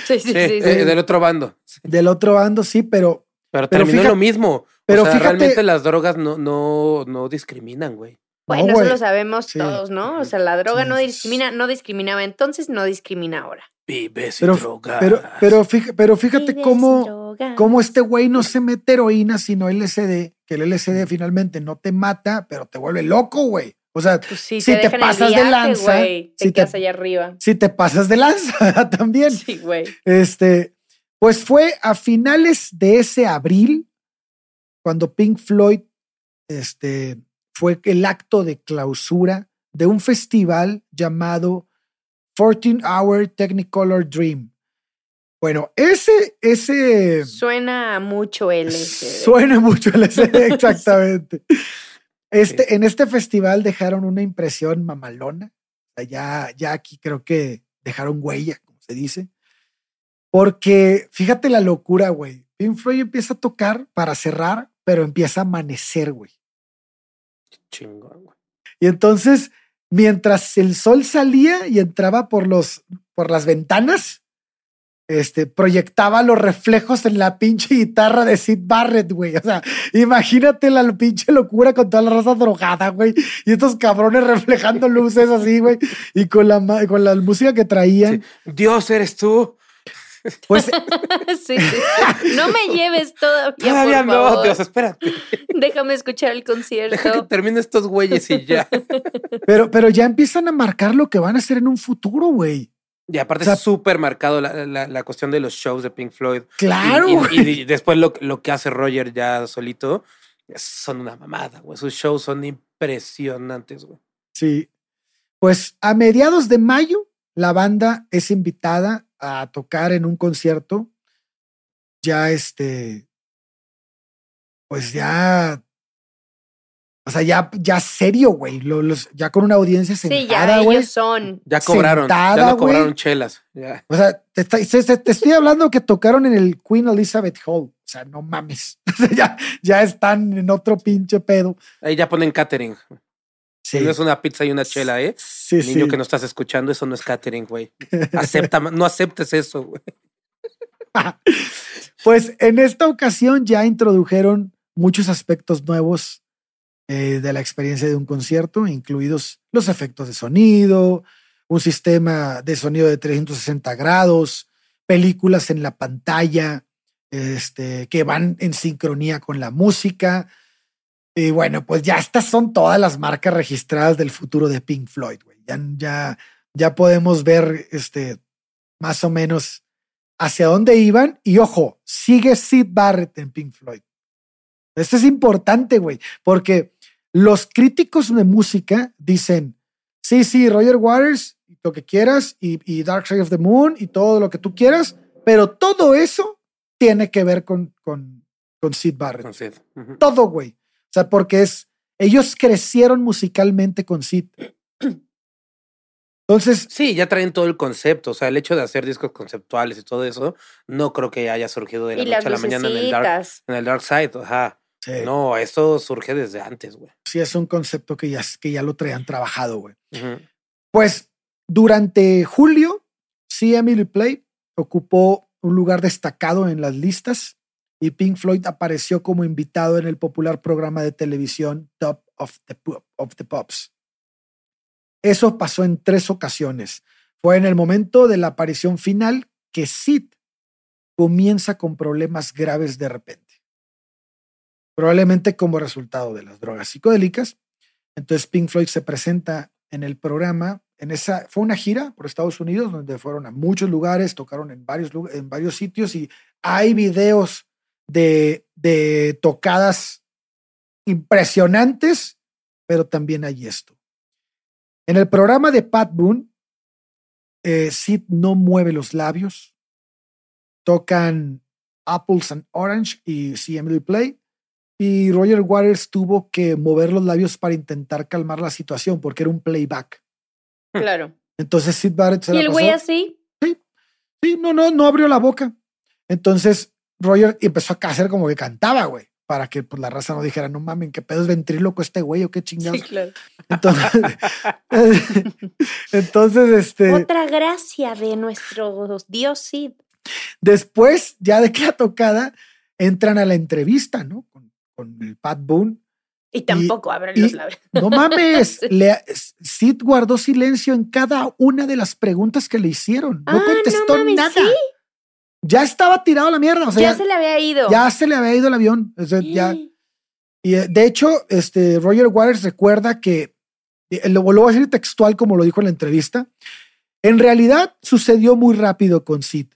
sí, Sí, sí, eh, sí. del otro bando. del otro bando, sí, pero Pero, Pero terminó fíjate- lo mismo. pero o sea, fíjate- realmente las drogas no, no, no discriminan, güey. Bueno, No, eso lo sabemos Sí. todos, ¿no? O sea, la droga Sí. no discrimina, no discriminaba entonces, no discrimina ahora. Vives y Pero, drogas. pero, pero, fíjate, pero cómo, cómo este güey no se mete heroína, sino LSD, que el LSD finalmente no te mata, pero te vuelve loco, güey. O sea, Pues sí, si te, pasas de lanza, güey. Te si te- quedas allá arriba. si te pasas de lanza también. Sí, güey. Este, pues fue a finales de ese abril cuando Pink Floyd este, fue el acto de clausura de un festival llamado 14 Hour Technicolor Dream. Bueno, ese, ese Suena mucho LSD. suena mucho el SD, exactamente. Este, En este festival dejaron una impresión mamalona. Ya, ya aquí creo que dejaron huella, como se dice. Porque fíjate la locura, güey. Pink Floyd empieza a tocar para cerrar, pero empieza a amanecer, güey. Chingón, güey. Y entonces, mientras el sol salía y entraba por los, por las ventanas, este, proyectaba los reflejos en la pinche guitarra de Sid Barrett, güey. O sea, imagínate la pinche locura con toda la raza drogada, güey. Y estos cabrones reflejando luces así, güey. Y con la, con la música que traían. Dios eres tú. Pues sí, sí, sí. No me lleves todavía, Todavía por no, favor. Dios, espérate. Déjame escuchar el Deja que concierto. termine estos güeyes y ya. Pero, pero ya empiezan a marcar lo que van a hacer en un futuro, güey. Y aparte O sea- es súper marcado la, la- la cuestión de los shows de Pink Floyd. Claro, Y, y- güey. y después lo, lo que hace Roger ya solito son una mamada, güey. Sus shows son impresionantes, güey. Sí. Pues a mediados de mayo, la banda es invitada a tocar en un concierto. Ya este. Pues ya. O sea, ya, ya serio, güey. Los- ya con una audiencia Sí, ya sentada, güey. ellos son. Ya cobraron, Sentada, ya no güey. cobraron chelas. ya. O sea, te, te- te- te estoy hablando que tocaron en el Queen Elizabeth Hall. O sea, no mames. Ya, ya están en otro pinche pedo. Ahí ya ponen catering. Sí. No es una pizza y una chela, ¿eh? Sí, Niño sí. que no estás escuchando, eso no es catering, güey. Acepta, no aceptes eso, güey. Pues en esta ocasión ya introdujeron muchos aspectos nuevos eh, de la experiencia de un concierto, incluidos los efectos de sonido, un sistema de sonido de 360 grados, películas en la pantalla este, que van en sincronía con la música. Y bueno, pues ya estas son todas las marcas registradas del futuro de Pink Floyd, güey. Ya, ya, ya podemos ver este, más o menos hacia dónde iban. Y ojo, sigue Sid Barrett en Pink Floyd. Esto es importante, güey, porque los críticos de música dicen, sí, sí, Roger Waters, lo que quieras, y, y Dark Side of the Moon, y todo lo que tú quieras, pero todo eso tiene que ver con, con, con Sid Barrett. Entonces, ujú. Todo, güey. O sea, porque es, ellos crecieron musicalmente con Sid. Entonces, Sí, ya traen todo el concepto. O sea, el hecho de hacer discos conceptuales y todo eso, no creo que haya surgido de la noche a la mañana en el dark, en el dark side. Ajá. sí, No, eso surge desde antes, güey. sí es un concepto que ya, que ya lo traían trabajado, güey. Pues durante julio, sí, Emily Play ocupó un lugar destacado en las listas y Pink Floyd apareció como invitado en el popular programa de televisión Top of the, of the Pops. Eso pasó en tres ocasiones. Fue en el momento de la aparición final que Sid comienza con problemas graves de repente. Probablemente como resultado de las drogas psicodélicas. Entonces Pink Floyd se presenta en el programa. En esa, fue una gira por Estados Unidos donde fueron a muchos lugares, tocaron en varios, en varios sitios y hay videos de, de tocadas impresionantes, pero también hay esto. En el programa de Pat Boone, eh, Sid no mueve los labios, tocan Apples and Orange y CML Play, y Roger Waters tuvo que mover los labios para intentar calmar la situación porque era un playback. Claro. Entonces Sid Barrett se ¿Y la el güey así? Sí, no, no, no abrió la boca. Entonces Roger empezó a hacer como que cantaba, güey, para que pues, la raza no dijera, no mamen, qué pedo es ventríloco este güey o qué chingados. Sí, claro. Entonces, entonces, este, Otra gracia de nuestro dios Sid. después, ya de que la tocada, entran a la entrevista, ¿no? Con, con el Pat Boone. Y tampoco abren y- los labios. No mames, le- Sid guardó silencio en cada una de las preguntas que le hicieron. No Ah, no contestó mames, nada. ¿sí? Ya estaba tirado a la mierda. O sea, ya, ya, se le había ido. ya se le había ido el avión. O sea, ya, Y eh, de hecho, este Roger Waters recuerda que, eh, lo, lo voy a decir textual como lo dijo en la entrevista, en realidad sucedió muy rápido con Sid.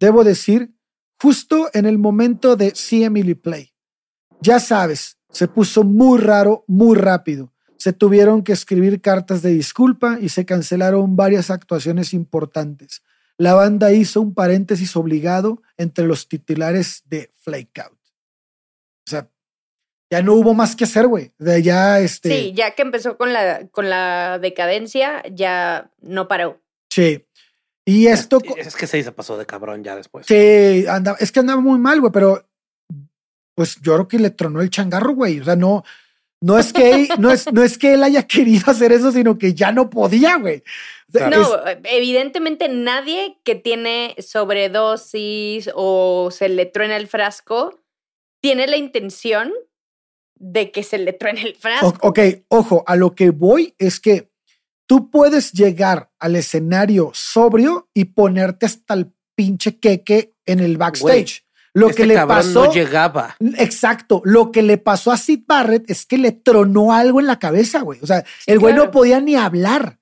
Debo decir, justo en el momento de See Emily Play. Ya sabes, se puso muy raro, muy rápido. Se tuvieron que escribir cartas de disculpa y se cancelaron varias actuaciones importantes. La banda hizo un paréntesis obligado entre los titulares de Flake Out. O sea, ya no hubo más que hacer, güey. De ya, este. Sí, ya que empezó con la, con la decadencia, ya no paró. Sí. Y esto. Es que se se pasó de cabrón ya después. Sí, andaba, es que andaba muy mal, güey, pero pues yo creo que le tronó el changarro, güey. O sea, no, no es que no es, no es que él haya querido hacer eso, sino que ya no podía, güey. No, es- evidentemente nadie que tiene sobredosis o se le truena el frasco tiene la intención de que se le truene el frasco. o- ok, ojo, a lo que voy es que tú puedes llegar al escenario sobrio y ponerte hasta el pinche queque en el backstage. Lo Este que le cabrón pasó. no llegaba. Exacto. Lo que le pasó a Sid Barrett es que le tronó algo en la cabeza, güey. O sea, el güey no podía ni hablar.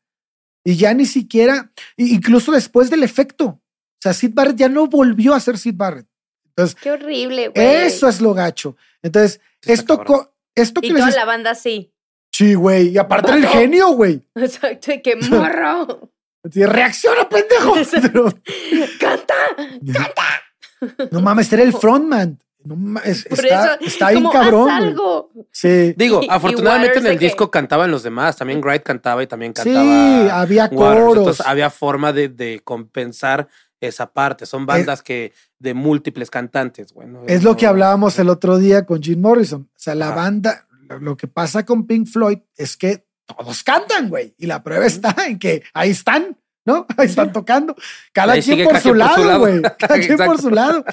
Y ya ni siquiera, incluso después del efecto. O sea, Sid Barrett ya no volvió a ser Sid Barrett. Entonces, Qué horrible, güey. eso es lo gacho. Entonces, Está esto, cabrón. co- esto que Y les toda es- la banda sí. Sí, güey. Y aparte era el Morro. genio, güey. Exacto, y que morro. Reacciona, pendejo. Pero, ¡Canta! No mames, era el frontman. No es- está, eso, está bien como, cabrón. haz güey. algo. Sí. Digo, Y- y afortunadamente en el que- disco cantaban los demás. También Wright cantaba y también Sí, cantaba. había Waters. coros. Entonces había forma de, de compensar esa parte. Son bandas que de múltiples cantantes. Bueno, Es lo que hablábamos el otro día con Jim Morrison. O sea, la banda, lo que pasa con Pink Floyd es que todos cantan, güey. Y la prueba está en que ahí están, ¿no? Ahí están tocando. Cada Ahí quien por su lado, güey. Cada quien por su lado.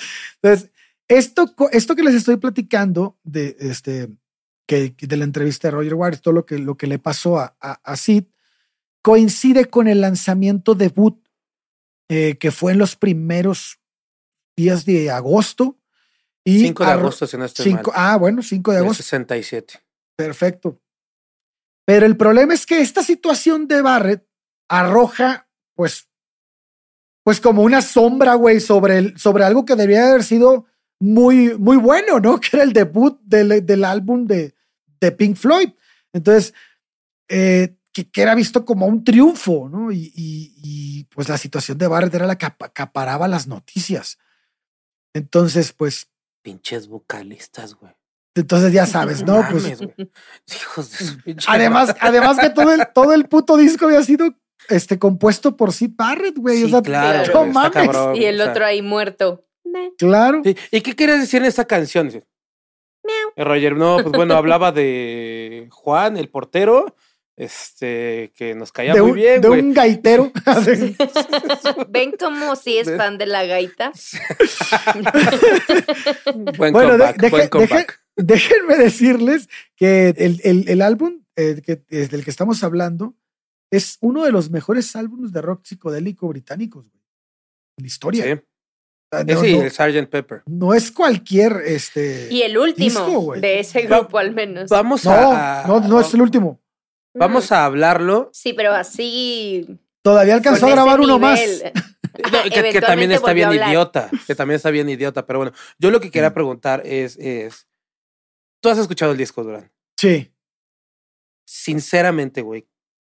Entonces, esto, esto que les estoy platicando de este que de la entrevista de Roger Waters, todo lo que, lo que le pasó a, a, a Sid, coincide con el lanzamiento debut eh, que fue en los primeros días de agosto. Y 5 de agosto, si no estoy Cinco- mal. ah, bueno, 5 de de agosto. 67. Perfecto. Pero el problema es que esta situación de Barrett arroja, pues, pues como una sombra, güey, sobre, el, sobre algo que debería haber sido muy, muy bueno, ¿no? Que era el debut del, del álbum de, de Pink Floyd. Entonces, eh, que, que era visto como un triunfo, ¿no? Y, y- y, pues la situación de Barrett era la que apa- acaparaba las noticias. Entonces, pues, Pinches vocalistas, güey. entonces ya sabes, ¿no? Pues Mames, güey. Hijos de su pinche Además, además que todo el, todo el puto disco había sido este, compuesto por Sid Barrett, güey. o Sí, sea, claro. no güey, mames. cabrón, Y el o sea, otro ahí muerto. Claro. sí. ¿Y qué querías decir en esta canción? Roger, no, pues bueno, hablaba de Juan, el portero, este, que nos caía de muy un, bien, de güey. un gaitero. Ven como si es fan de la gaita. Buen bueno, comeback, buen deje- comeback. déjenme decirles que el, el- el álbum eh, que, del que estamos hablando es uno de los mejores álbumes de rock psicodélico británicos, güey. En la historia. Sí. No, sí, no- el Sgt. Pepper. no es cualquier este. Y el último Disco, de ese Va- grupo, al menos. Vamos no, a. no, no es el último. Vamos a hablarlo. Sí, pero así. Todavía alcanzó a grabar uno más. Ajá, que, que también está bien idiota. Que también está bien idiota. Pero bueno, yo lo que quería preguntar es, es. Tú has escuchado el disco, Durán. Sí. Sinceramente, güey,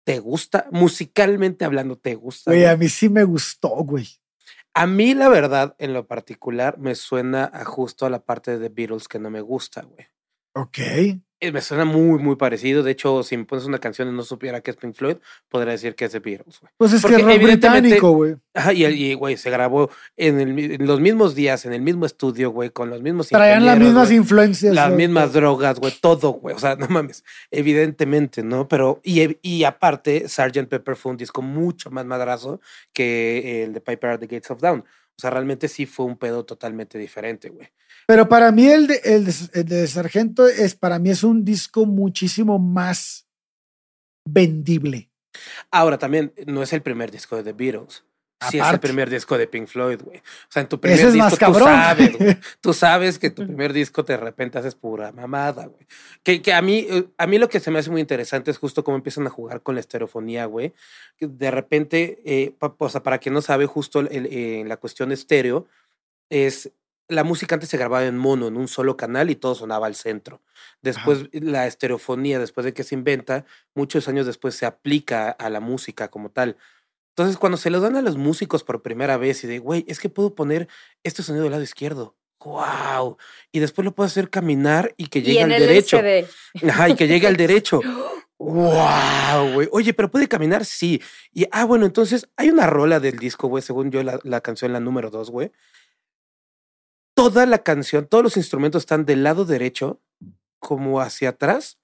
¿te gusta? Musicalmente hablando, ¿te gusta? Güey, a mí sí me gustó, güey. A mí, la verdad, en lo particular, me suena a justo a la parte de The Beatles que no me gusta, güey. Ok. Eh, Me suena muy, muy parecido. De hecho, si me pones una canción y no supiera que es Pink Floyd, podría decir que es The Beatles, güey. Pues es Porque que es rock británico, güey. Ajá, y, güey, se grabó en, el mi- en los mismos días, en el mismo estudio, güey, con los mismos Traían las mismas güey, influencias. las mismas drogas, güey, todo, güey. O sea, no mames, evidentemente, ¿no? Pero, y, y aparte, Sgt. Pepper fue un disco mucho más madrazo que el de Piper at the Gates of Dawn. O sea, realmente sí fue un pedo totalmente diferente, güey. Pero para mí el de, el de, el de Sargento es, para mí es un disco muchísimo más vendible. Ahora también no es el primer disco de The Beatles. Sí es el Aparte. primer disco de Pink Floyd, güey. O sea, en tu primer Ese es disco más tú cabrón. sabes, güey. Tú sabes que tu primer disco de repente haces pura mamada, güey. Que, que a mí, eh, a mí lo que se me hace muy interesante es justo cómo empiezan a jugar con la estereofonía, güey. De repente, eh, pa- o sea, para quien no sabe, justo el- eh, la cuestión estéreo es la música antes se grababa en mono, en un solo canal y todo sonaba al centro. Después la estereofonía, después de que se inventa, muchos años después se aplica a la música como tal. Entonces, cuando se lo dan a los músicos por primera vez y de, güey, es que puedo poner este sonido del lado izquierdo. ¡Wow! Y después lo puedo hacer caminar y que llegue al derecho. Ajá, y que llegue al derecho. ¡Wow, güey! Oye, pero puede caminar, sí. Y, ah, bueno, entonces hay una rola del disco, güey, según yo, la, la canción, la número dos, güey. Toda la canción, todos los instrumentos están del lado derecho, como hacia atrás,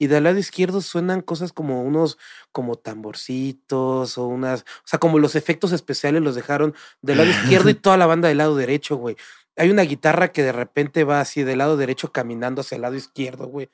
y del lado izquierdo suenan cosas como unos, como tamborcitos o unas, o sea, como los efectos especiales los dejaron del lado izquierdo y toda la banda del lado derecho, güey. Hay una guitarra que de repente va así del lado derecho caminando hacia el lado izquierdo, güey.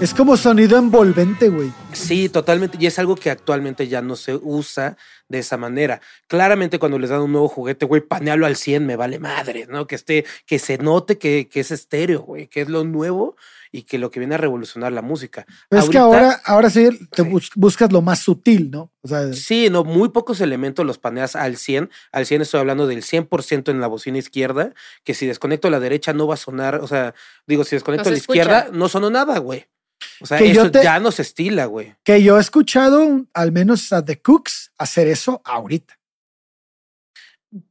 Es como sonido envolvente, güey. Sí, totalmente. Y es algo que actualmente ya no se usa de esa manera. Claramente cuando les dan un nuevo juguete, güey, panealo al 100, me vale madre, ¿no? Que esté, que se note que, que es estéreo, güey, que es lo nuevo y que lo que viene a revolucionar la música. Pero es que ahora, ahora sí te Sí. bus- buscas lo más sutil, ¿no? O sea, Sí, no, muy pocos elementos los paneas al 100. Al 100 estoy hablando del 100% en la bocina izquierda, que si desconecto la derecha no va a sonar, o sea, digo, si desconecto se la escucha. izquierda no sonó nada, güey. O sea, Que yo eso te- ya no se estila, güey. que yo he escuchado al menos a The Cooks hacer eso ahorita.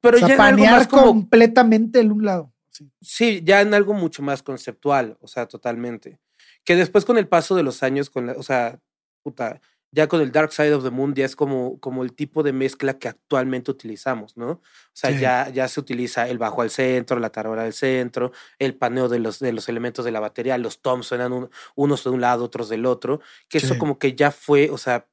Pero o sea, ya en algo panear más como completamente el un lado. Sí. Sí, ya en algo mucho más conceptual, o sea, totalmente. Que después con el paso de los años, con la, o sea, puta, ya con el Dark Side of the Moon ya es como, como el tipo de mezcla que actualmente utilizamos, ¿no? O sea, Sí. ya, ya se utiliza el bajo al centro, la tarola al centro, el paneo de los, de los elementos de la batería, los toms suenan un- unos de un lado, otros del otro, que eso como que ya fue, o sea,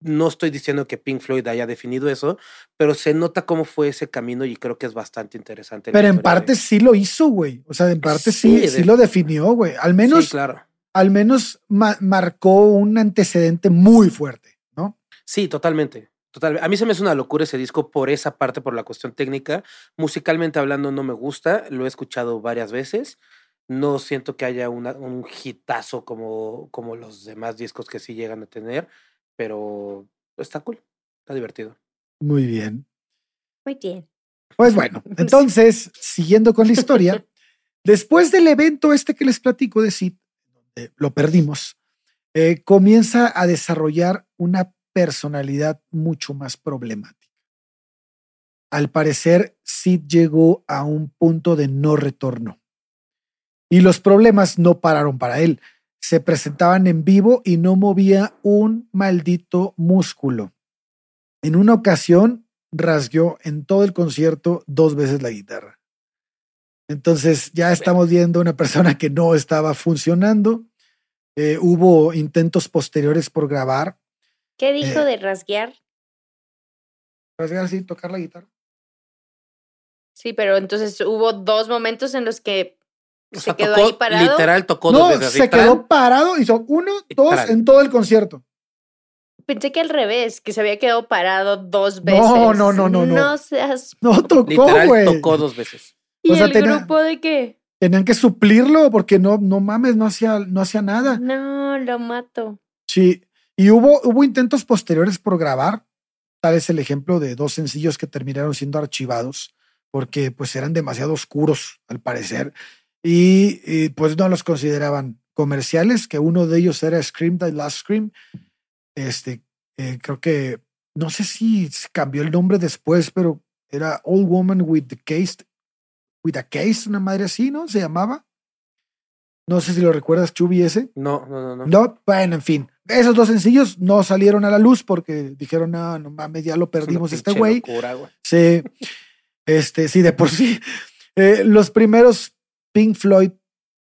no estoy diciendo que Pink Floyd haya definido eso, pero se nota cómo fue ese camino y creo que es bastante interesante. Pero en de- parte sí lo hizo, güey. O sea, en parte sí, Sí, lo definió, güey. Al menos, Sí, claro. Al menos ma- marcó un antecedente muy fuerte, ¿no? Sí, totalmente. Total. A mí se me hace una locura ese disco por esa parte, por la cuestión técnica. Musicalmente hablando, no me gusta. Lo he escuchado varias veces. No siento que haya una- un hitazo como, como los demás discos que sí llegan a tener, pero está cool. Está divertido. Muy bien. Muy bien. Pues bueno, entonces, siguiendo con la historia, después del evento este que les platico de Sid, donde lo perdimos, eh, comienza a desarrollar una personalidad mucho más problemática. Al parecer, Sid llegó a un punto de no retorno. Y los problemas no pararon para él. Se presentaban en vivo y no movía un maldito músculo. En una ocasión rasgueó en todo el concierto dos veces la guitarra. Entonces ya estamos viendo una persona que no estaba funcionando. Eh, hubo intentos posteriores por grabar, ¿Qué dijo Eh. de rasguear? rasgar así, tocar la guitarra. Sí, pero entonces hubo dos momentos en los que O se sea, quedó tocó- ahí parado. Literal tocó dos veces. se quedó parado, hizo uno, dos en todo el concierto. pensé que al revés, que se había quedado parado dos veces. No, no, no, no, no. No seas. No tocó, güey. tocó dos veces. ¿Y O sea, el tenía- grupo de qué? Tenían que suplirlo porque no, no mames, no hacía, no hacía nada. No, lo mato. Sí. Y hubo, hubo intentos posteriores por grabar. Tal es el ejemplo de dos sencillos que terminaron siendo archivados porque pues eran demasiado oscuros al parecer y, y, pues no los consideraban comerciales, que uno de ellos era Scream the Last Scream. Este, eh, creo que, no sé si cambió el nombre después, pero era Old Woman with the Case, with a Case, una madre así, ¿no? Se llamaba. No sé si lo recuerdas, Chubi, ese. No, no, no, no. No, bueno, en fin. Esos dos sencillos no salieron a la luz porque dijeron, no, no mames, ya lo Es perdimos este güey. Sí, este, sí, de por sí. Eh, los primeros Pink Floyd,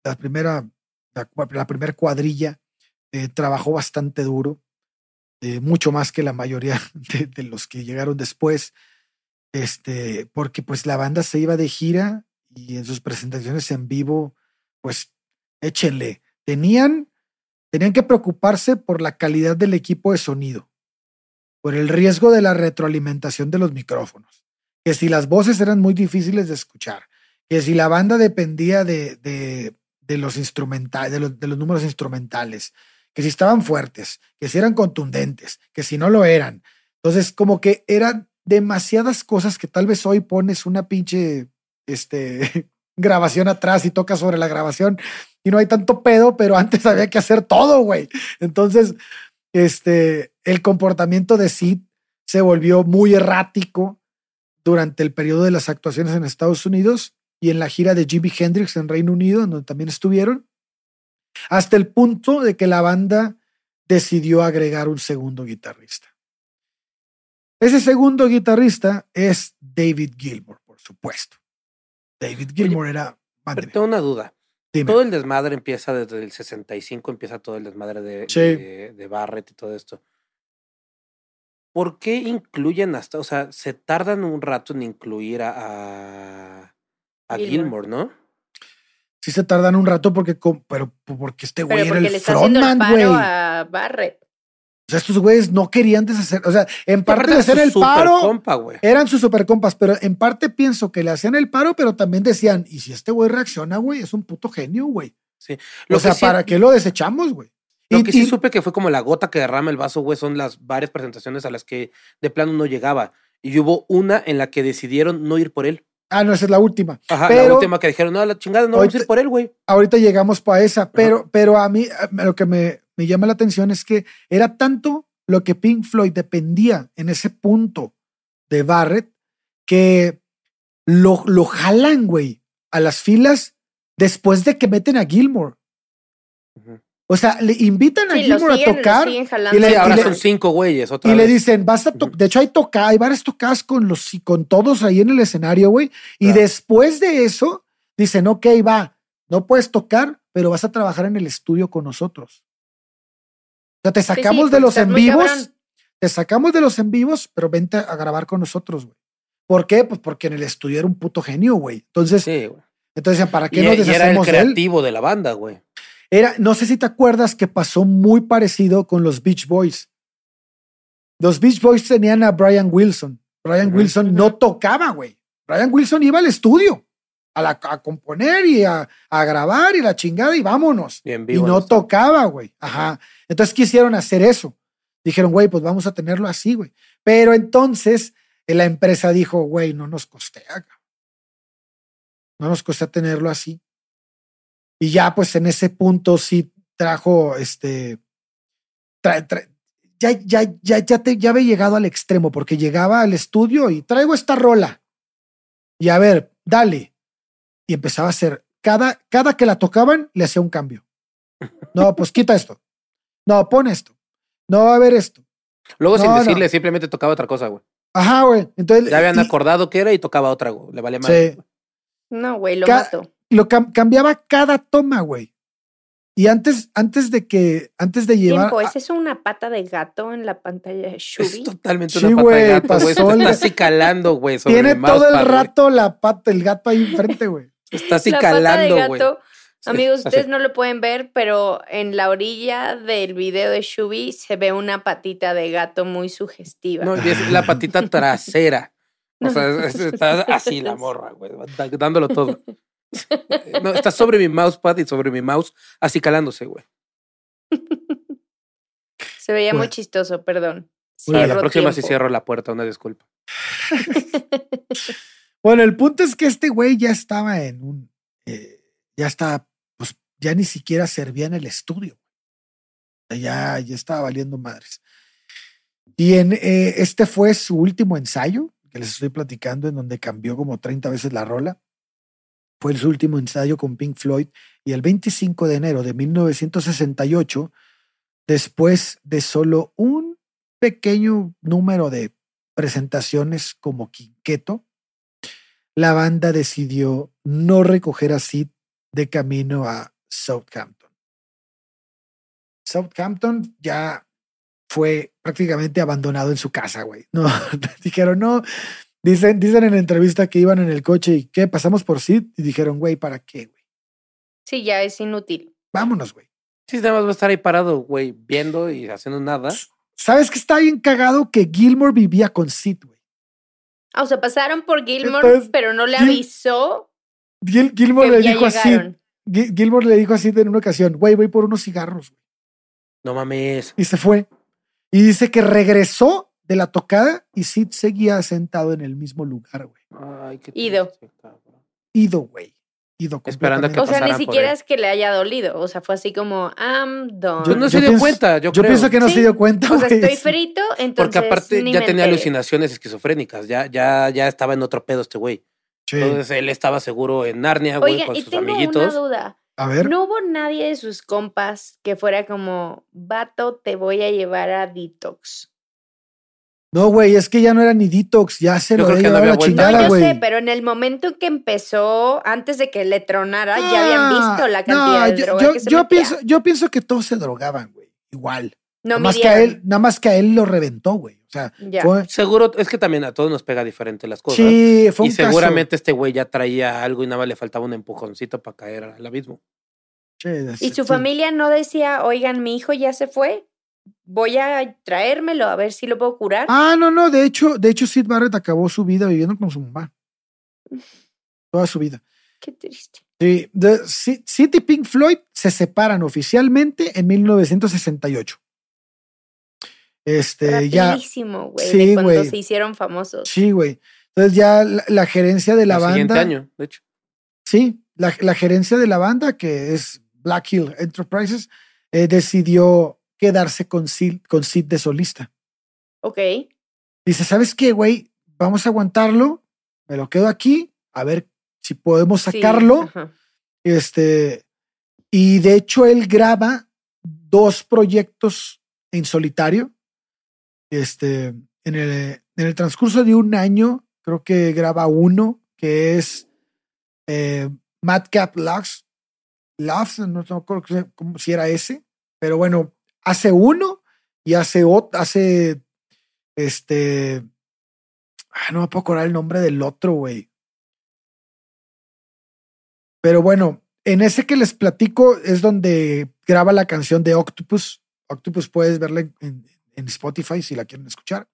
la primera, la, primera cuadrilla, eh, trabajó bastante duro, eh, mucho más que la mayoría de, de los que llegaron después, este, porque pues la banda se iba de gira y en sus presentaciones en vivo, pues échenle, tenían, tenían que preocuparse por la calidad del equipo de sonido, por el riesgo de la retroalimentación de los micrófonos que si las voces eran muy difíciles de escuchar, que si la banda dependía de, de, de los instrumentales, de los, de los números instrumentales, que si estaban fuertes, que si eran contundentes, que si no lo eran. Entonces, como que eran demasiadas cosas que tal vez hoy pones una pinche este, grabación atrás y tocas sobre la grabación y no hay tanto pedo, pero antes había que hacer todo, güey. Entonces, este, el comportamiento de Sid se volvió muy errático durante el periodo de las actuaciones en Estados Unidos y en la gira de Jimi Hendrix en Reino Unido, donde también estuvieron, hasta el punto de que la banda decidió agregar un segundo guitarrista. Ese segundo guitarrista es David Gilmour, por supuesto. David Gilmour era... Pero tengo una duda. dime. Todo el desmadre empieza desde el 65, empieza todo el desmadre de, Sí. de, de Barrett y todo esto. ¿Por qué incluyen hasta, o sea, se tardan un rato en incluir a, a, a Gilmour. Gilmore, ¿no? Sí se tardan un rato porque, pero porque este güey Pero era porque el le está haciendo el frontman, güey. a Barrett. Sea, estos güeyes no querían deshacer, o sea, en parte de hacer el paro, compa, güey. eran sus super compas, pero en parte pienso que le hacían el paro, pero también decían, y si este güey reacciona, güey, es un puto genio, güey. Lo O sea, sí- ¿para qué lo desechamos, güey? Lo Y- que sí y- supe que fue como la gota que derrama el vaso, güey, son las varias presentaciones a las que de plano no llegaba. Y hubo una en la que decidieron no ir por él. Ah, no, esa es la última. Ajá, Pero- la última que dijeron, no, la chingada, no vamos a Ahorita- ir por él, güey. Ahorita llegamos para esa, pero, pero a mí lo que me, me llama la atención es que era tanto lo que Pink Floyd dependía en ese punto de Barrett que lo, lo jalan, güey, a las filas después de que meten a Gilmore. O sea, le invitan a Sí, Gilmore siguen, a tocar y le- Sí, ahora le- son cinco güeyes, otra y le dicen, vas a to- Ujú. de hecho hay toca, hay varias tocadas con los con todos ahí en el escenario, güey. Y Claro. después de eso, dicen, ok, va, no puedes tocar, pero vas a trabajar en el estudio con nosotros. O sea, te Sí, sí, sacamos de los en vivos, cabrón. te sacamos de los en vivos, pero vente a grabar con nosotros, güey. ¿Por qué? Pues porque en el estudio era un puto genio, güey. Entonces, Sí, güey. entonces decían, ¿para qué Y, nos y era el deshacemos de él? creativo de la banda, güey. Era, no sé si te acuerdas que pasó muy parecido con los Beach Boys. Los Beach Boys tenían a Brian Wilson. Brian. Wilson no tocaba, güey. Brian Wilson iba al estudio a, la- a componer y a, a grabar y la chingada y vámonos. Y no tocaba, güey. Ajá. Entonces quisieron hacer eso. Dijeron, güey, pues vamos a tenerlo así, güey. Pero entonces eh, la empresa dijo, güey, no nos costea. No nos costea tenerlo así. Y ya, pues en ese punto sí trajo este. tra- tra- ya, ya, ya, ya, te, ya había llegado al extremo, porque llegaba al estudio y traigo esta rola. Y a ver, dale. Y empezaba a hacer. Cada, cada que la tocaban, le hacía un cambio. No, pues quita esto. No, pon esto. No, a ver esto. Luego sin no. decirle, simplemente tocaba otra cosa, güey. Ajá, güey. Entonces. Ya habían y- acordado que era y tocaba otra, güey. Le valía más. Sí. No, güey, lo Ca- mato. lo cam- cambiaba cada toma, güey. Y antes, antes de que, antes de llevar. Tiempo, a- ¿es eso una pata de gato en la pantalla de Es Shubi? totalmente Sí, una pata güey, de gato, güey. está así calando, güey. tiene el todo el rato la pata, el gato ahí enfrente, güey. Está así la pata de calando, güey. gato Amigos, ustedes no lo pueden ver, pero en la orilla del video de Shubi se ve una patita de gato muy sugestiva. No, y es la patita trasera. O sea, es- está así la morra, güey, dándolo todo. No, está sobre mi mousepad y sobre mi mouse, así calándose, güey. Se veía muy chistoso, perdón. Bueno, la próxima sí tiempo. cierro la puerta, una disculpa. Bueno, el punto es que este güey ya estaba en un. eh, ya está, pues ya ni siquiera servía en el estudio. Ya, ya estaba valiendo madres. Y en, eh, este fue su último ensayo, que les estoy platicando, en donde cambió como 30 veces la rola. Fue su último ensayo con Pink Floyd. Y el 25 de enero de 1968, después de solo un pequeño número de presentaciones como quinqueto, la banda decidió no recoger a Sid de camino a Southampton. Southampton ya fue prácticamente abandonado en su casa, güey. No, dijeron, no. Dicen, dicen en la entrevista que iban en el coche y que pasamos por Sid y dijeron, güey, ¿para qué, güey? Sí, ya es inútil. Vámonos, güey. Sí, nada más va a estar ahí parado, güey, viendo y haciendo nada. ¿Sabes que está bien cagado que Gilmore vivía con Sid, güey? Ah, o sea, pasaron por Gilmore, Entonces, pero no le Gil- avisó Gil- Gilmore que le ya dijo a Sid, llegaron. Gil- Gilmore le dijo a Sid en una ocasión, güey, voy por unos cigarros, güey. No mames. y se fue. Y dice que regresó de la tocada y Sid seguía sentado en el mismo lugar, güey. Ay, qué Ido. Ido, güey. Ido. Esperando a que O sea, ni siquiera él. es que le haya dolido. O sea, fue así como, I'm done. Pues no Yo se dio pienso- cuenta, yo, Yo creo. pienso que no Sí. se dio cuenta, o sea, güey. estoy frito, entonces. Porque aparte ni ya tenía enteré. alucinaciones esquizofrénicas, ya, ya, ya estaba en otro pedo este güey. Sí. Entonces él estaba seguro en Narnia, güey, con y sus tengo una amiguitos. duda. A ver, ¿No hubo nadie de sus compas que fuera como, vato, te voy a llevar a detox? No, güey, es que ya no era ni detox, ya se Yo lo creo había que no la vuelta. No, chingada, yo güey. sé, pero en el momento en que empezó, antes de que le tronara, ya habían Ah, visto la no, cantidad de yo, droga yo- que se yo metía. pienso, yo pienso que todos se drogaban, güey. Igual. no nada, más que a él, nada más que a él lo reventó, güey. O sea, Ya. fue, Seguro, es que también a todos nos pega diferente las cosas. sí, fue y un caso. seguramente este güey ya traía algo y nada más le faltaba un empujoncito para caer al abismo. Sí, Y su sí. familia no decía, oigan, mi hijo ya se fue, voy a traérmelo a ver si lo puedo curar. Ah, no, no, de hecho, de hecho, Sid Barrett acabó su vida viviendo con su mamá. Toda su vida. Qué triste. Sí, de- Sid y Pink Floyd se separan oficialmente en 1968. Este, ya, Rapidísimo, güey, Sí, de cuando güey. se hicieron famosos. sí, güey. Entonces ya la, la gerencia de la el siguiente banda, año, de hecho. sí, la, la gerencia de la banda, que es Black Hill Enterprises, eh, decidió quedarse con Sid, con Sid de solista. Ok. Dice, ¿sabes qué, güey? Vamos a aguantarlo, me lo quedo aquí, a ver si podemos sacarlo. Este, y de hecho él graba dos proyectos en solitario. Este, en el, en el transcurso de un año, creo que graba uno que es eh, Madcap Loves, Loves, no no creo que- si era ese, pero bueno, hace uno y hace otro, hace este, ah, no me puedo acordar el nombre del otro, güey. Pero bueno, en ese que les platico es donde graba la canción de Octopus. Octopus puedes verla en Spotify si la quieren escuchar.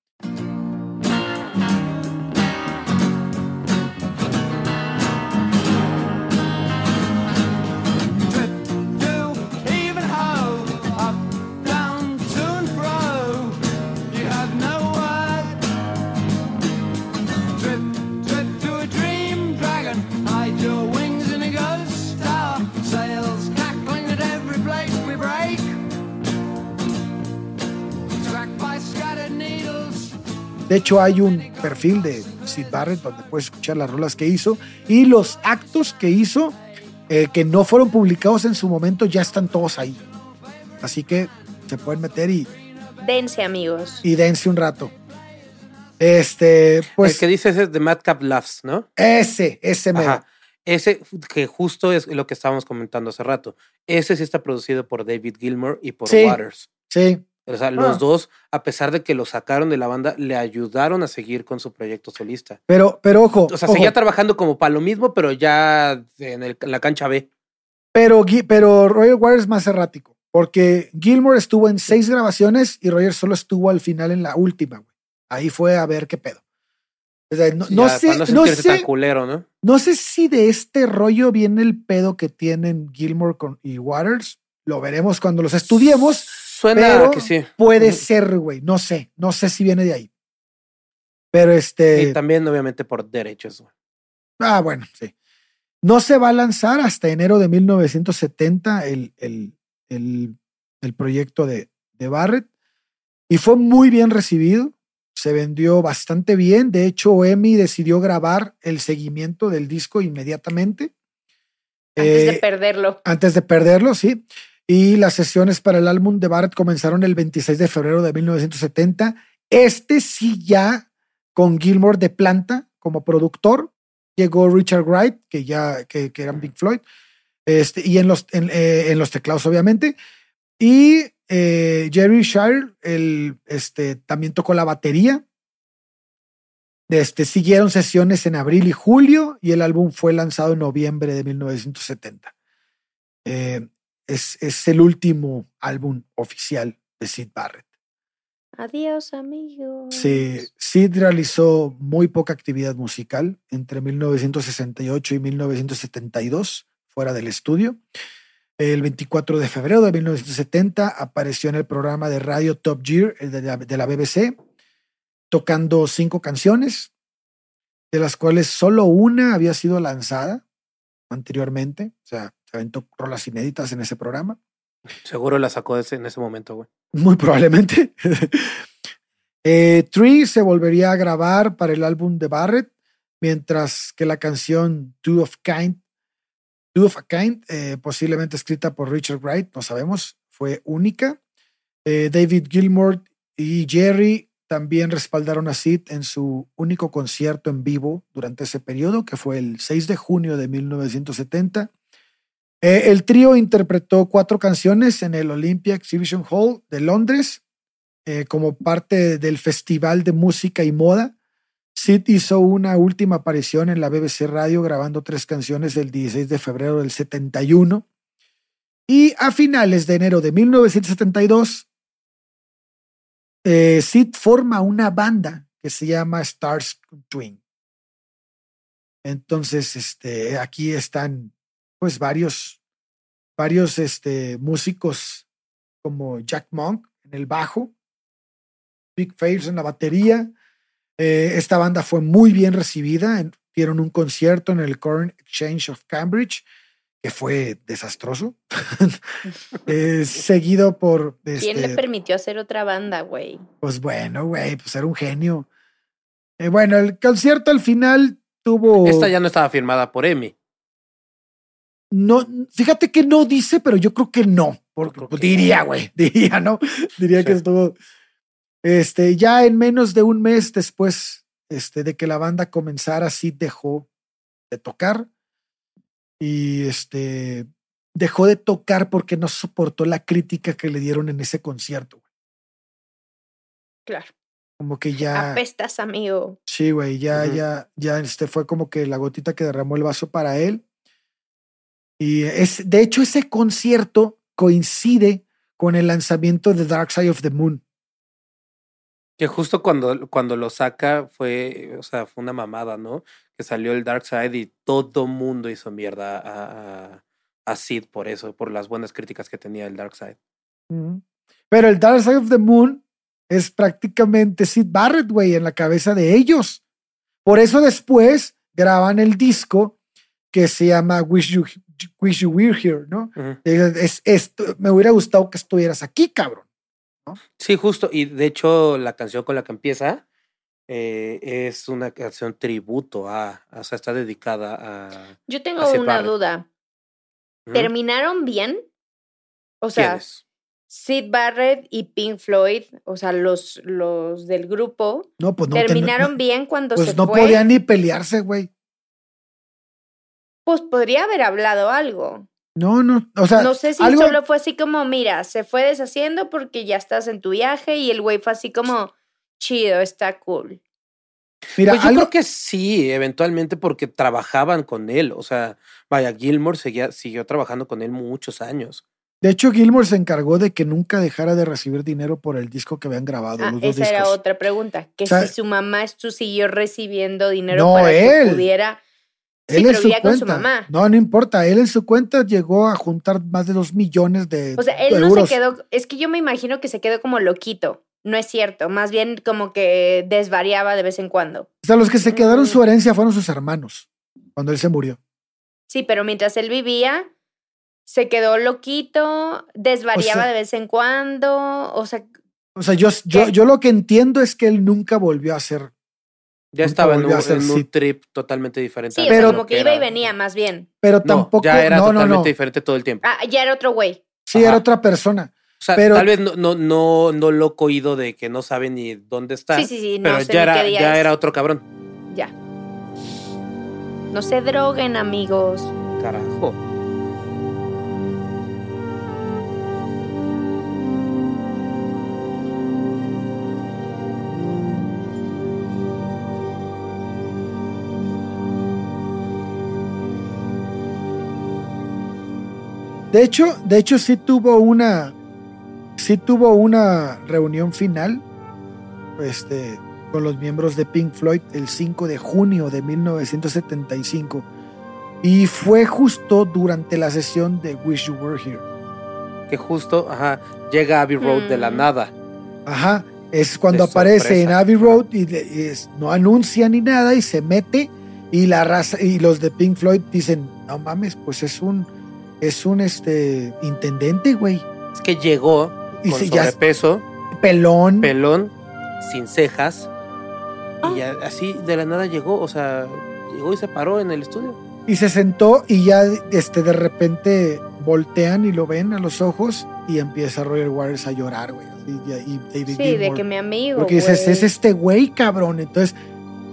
De hecho, hay un perfil de Sid Barrett donde puedes escuchar las rolas que hizo y los actos que hizo eh, que no fueron publicados en su momento ya están todos ahí. Así que se pueden meter y, Dense, amigos. y dense un rato. Este, pues el que dices es de Madcap Laughs, ¿no? ese, ese. Ajá. Ese que justo es lo que estábamos comentando hace rato. Ese sí está producido por David Gilmour y por Sí. Waters. Sí, O sea, Ah. los dos, a pesar de que lo sacaron de la banda, le ayudaron a seguir con su proyecto solista. pero, pero ojo. O sea, ojo. seguía trabajando como para lo mismo, pero ya en, el- en la cancha B. Pero, pero Roger Waters es más errático, porque Gilmore estuvo en seis grabaciones y Roger solo estuvo al final en la última, güey. Ahí fue a ver qué pedo. O sea, no, no ya, sé, para no no, sentirse tan sé, culero, ¿no? no sé si de este rollo viene el pedo que tienen Gilmore con, y Waters. Lo veremos cuando los estudiemos. Suena pero que sí. Puede ser, güey. No sé. No sé si viene de ahí. Pero este. Y también, obviamente, por derechos. güey. Ah, bueno, sí. No se va a lanzar hasta enero de 1970 el, el, el, el proyecto de, de Barrett y fue muy bien recibido. Se vendió bastante bien. De hecho, Emi decidió grabar el seguimiento del disco inmediatamente. Antes de Eh, perderlo. antes de perderlo, sí. Y las sesiones para el álbum de Barrett comenzaron el 26 de febrero de 1970. Este sí ya con Gilmore de planta como productor. Llegó Richard Wright, que ya que, Big Floyd, este, y en los, en, eh, en los teclados, obviamente. Y eh, Jerry Shire, el, este, también tocó la batería. Este, siguieron sesiones en abril y julio y el álbum fue lanzado en noviembre de 1970. Eh, es, es el último álbum oficial de Sid Barrett. Adiós, amigos. Sí, Sid realizó muy poca actividad musical entre 1968 y 1972 fuera del estudio. El 24 de febrero de 1970 apareció en el programa de radio Top Gear de la, de la BBC, tocando cinco canciones, de las cuales solo una había sido lanzada anteriormente. O sea, se aventó rolas inéditas en ese programa. Seguro la sacó ese- en ese momento, güey. Muy probablemente. eh, Tree se volvería a grabar para el álbum de Barrett, mientras que la canción Two of Kind, Two of a Kind, eh, posiblemente escrita por Richard Wright, no sabemos, fue única. Eh, David Gilmour y Jerry también respaldaron a Sid en su único concierto en vivo durante ese periodo, que fue el 6 de junio de 1970. Eh, el trío interpretó cuatro canciones en el Olympia Exhibition Hall de Londres eh, como parte del Festival de Música y Moda. Sid hizo una última aparición en la BBC Radio grabando tres canciones del 16 de febrero del 71. Y a finales de enero de 1972, eh, Sid forma una banda que se llama Stars Twin. Entonces, este, aquí están pues varios, varios este, músicos como Jack Monk en el bajo, Big Face en la batería. Eh, esta banda fue muy bien recibida. en- dieron un concierto en el Corn Exchange of Cambridge, que fue desastroso. Eh, seguido por. ¿Quién este, le permitió hacer otra banda, güey? pues bueno, güey, pues era un genio. Eh, bueno, el concierto al final tuvo. Esta ya no estaba firmada por Emi. No, fíjate que no dice, pero yo creo que no. Porque creo pues, que diría, no. güey, diría, ¿no? Diría que estuvo. Este, ya en menos de un mes después este, de que la banda comenzara, sí dejó de tocar. Y este dejó de tocar porque no soportó la crítica que le dieron en ese concierto. güey. Claro. Como que ya. Apestas, amigo. Sí, güey, ya, ya, ya este fue como que la gotita que derramó el vaso para él. Y es, de hecho, ese concierto coincide con el lanzamiento de Dark Side of the Moon. Que justo cuando, cuando lo saca fue, o sea, fue una mamada, ¿no? Que salió el Dark Side y todo mundo hizo mierda a, a, a Sid por eso, por las buenas críticas que tenía el Dark Side. Pero el Dark Side of the Moon es prácticamente Sid Barrett, güey, en la cabeza de ellos. Por eso después graban el disco que se llama Wish You, Wish you Were Here, ¿no? Es, esto, me hubiera gustado que estuvieras aquí, cabrón. Sí, justo. Y de hecho, la canción con la que empieza eh, es una canción tributo a, o sea, está dedicada a. Yo tengo A una Barrett. duda. ¿Mm? ¿Terminaron bien? O sea, ¿Quiénes? Sid Barrett y Pink Floyd, o sea, los, los del grupo, No, pues no. terminaron no- bien cuando Pues se no fue. podían ni pelearse, güey. Pues podría haber hablado algo. No, no. O sea, no sé si algo- solo fue así como, mira, se fue deshaciendo porque ya estás en tu viaje y el güey fue así como, chido, está cool. Mira, pues yo algo, creo que sí, eventualmente porque trabajaban con él. O sea, vaya, Gilmore seguía, siguió trabajando con él muchos años. de hecho, Gilmore se encargó de que nunca dejara de recibir dinero por el disco que habían grabado. Ah, los dos esa era otra pregunta. Que O sea, si su mamá siguió recibiendo dinero No, para él. que pudiera. Sí, Él pero en su vivía con su mamá. No, no importa. Él en su cuenta llegó a juntar más de dos millones de O sea, él euros. no se quedó. Es que yo me imagino que se quedó como loquito. No es cierto. Más bien como que desvariaba de vez en cuando. O sea, los que se quedaron Mm. su herencia fueron sus hermanos cuando él se murió. Sí, pero mientras él vivía, se quedó loquito, desvariaba O sea- de vez en cuando. O sea, O sea, yo, yo, yo lo que entiendo es que él nunca volvió a ser. Ya estaba en un, en trip totalmente diferente. sí, Pero- como que que iba y venía más bien. Pero No, tampoco. ya era no, no, totalmente no. diferente todo el tiempo. Ah, ya era otro güey. Sí, Ajá. era otra persona. O sea, pero- tal vez no, no, no, no loco oído de que no sabe ni dónde está. Sí, sí, sí. No pero sé ya, era, qué día ya es. era otro cabrón. Ya. No se droguen, amigos. Carajo. De hecho, de hecho, sí tuvo una. Sí tuvo una reunión final. Este. Con los miembros de Pink Floyd el 5 de junio de 1975. Y fue justo durante la sesión de Wish You Were Here. Que justo, ajá, llega Abbey Road de la Mm. nada. Ajá. Es cuando De aparece en. Abbey Road y, le- y es- no anuncia ni nada y se mete. Y la raza, y los de Pink Floyd dicen, no mames, pues es un, es un este intendente, güey. Es que llegó Y con se- ya- sobrepeso, Pelón. pelón, sin cejas. Ah. Y ya así de la nada llegó, o sea, llegó y se paró en el estudio. Y se sentó y ya este, de repente voltean y lo ven a los ojos y empieza Roger Waters a llorar, güey. Y, y David Sí, de que mi amigo. Porque dices, es este güey, cabrón. Entonces,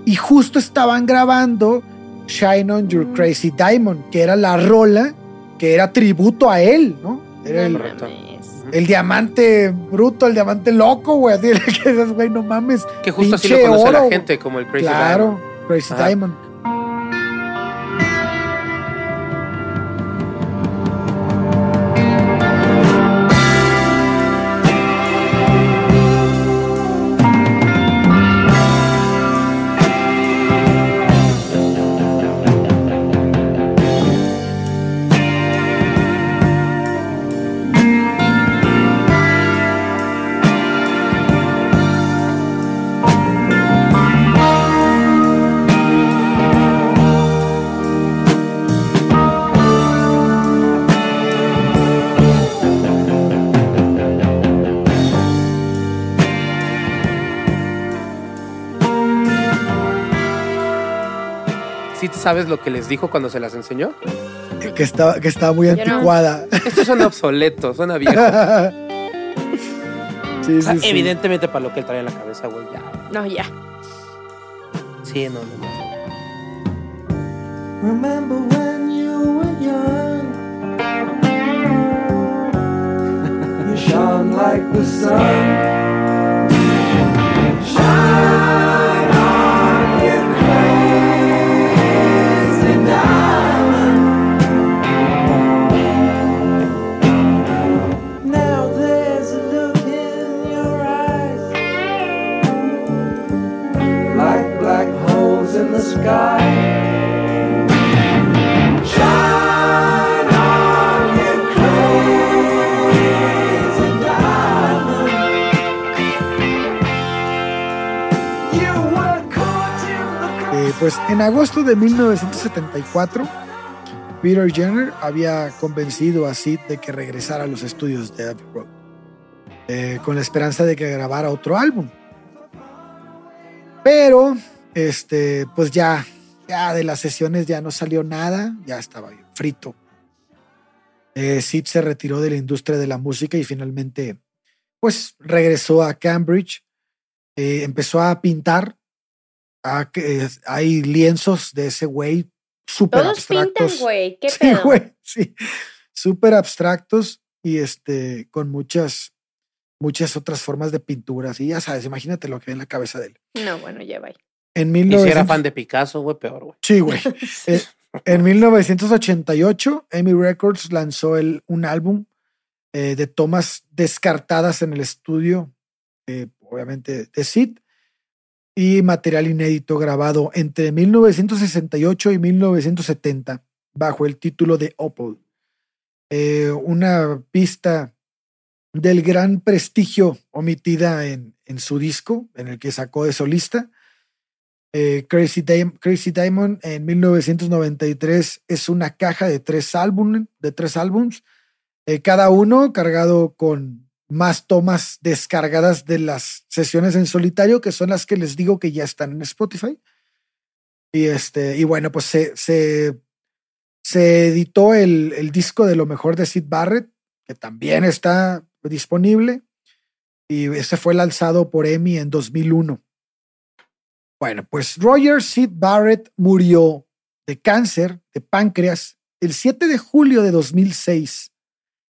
y justo estaban grabando Shine on Your Mm. Crazy Diamond, que era la rola que era tributo a él, ¿no? Era el, el diamante bruto, el diamante loco, güey. Así que dices, güey, no mames. Que justo así lo conoce oro, la gente, como el Crazy claro, Diamond. Crazy Ajá. Diamond. Sabes lo que les dijo cuando se las enseñó? Que estaba, que estaba muy no. anticuada. Esto suena obsoleto, suena viejo. sí, O sea, sí, sí. evidentemente para lo que él trae en la cabeza, güey, ya. No, ya. Sí, no, no, no. Remember when you were young? You shone like the sun. Pues en agosto de 1974, Peter Jenner había convencido a Sid de que regresara a los estudios de Abbey Road, eh, con la esperanza de que grabara otro álbum. Pero, este, pues ya, ya de las sesiones ya no salió nada, ya estaba frito. Eh, Sid se retiró de la industria de la música y finalmente, pues regresó a Cambridge, eh, empezó a pintar Ah, que, hay lienzos de ese güey súper Todos pintan, abstractos. güey. ¿Qué Sí, pedo? güey, sí. Súper abstractos y este, con muchas, muchas otras formas de pinturas. Y ya sabes, imagínate lo que hay en la cabeza de él. No, bueno, ya va. En Y si era 1900 fan de Picasso, güey, peor, güey. Sí, güey. Eh, en 1988, Amy Records lanzó el, un álbum eh, de tomas descartadas en el estudio, eh, obviamente de Sid, y material inédito grabado entre 1968 y 1970 bajo el título de Opal. Eh, una pista del gran prestigio omitida en, en su disco, en el que sacó de solista. Eh, Crazy, Crazy Diamond en 1993 es una caja de tres álbumes, de tres álbums, eh, cada uno cargado con más tomas descargadas de las sesiones en solitario, que son las que les digo que ya están en Spotify. Y este, y bueno, pues se, se, editó el, el disco de lo mejor de Sid Barrett, que también está disponible. Y ese fue lanzado por EMI en 2001. Bueno, pues Roger Sid Barrett murió de cáncer de páncreas el 7 de julio de 2006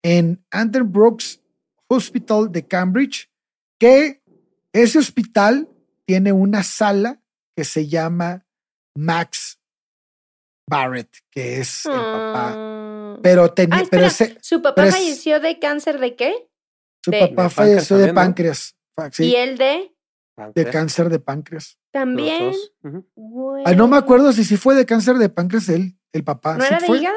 en Brooks Hospital de Cambridge, que ese hospital tiene una sala que se llama Max Barrett, que es el papá. Ah. Pero, tenía, Ah, pero espera, ese, ¿Su papá pero es- falleció de cáncer de qué? su de- papá De falleció de páncreas. sí, ¿Y él de? de cáncer de páncreas. También. Ah, no me acuerdo si sí fue de cáncer de páncreas él, el papá. ¿No ¿Sí era de fue? hígado?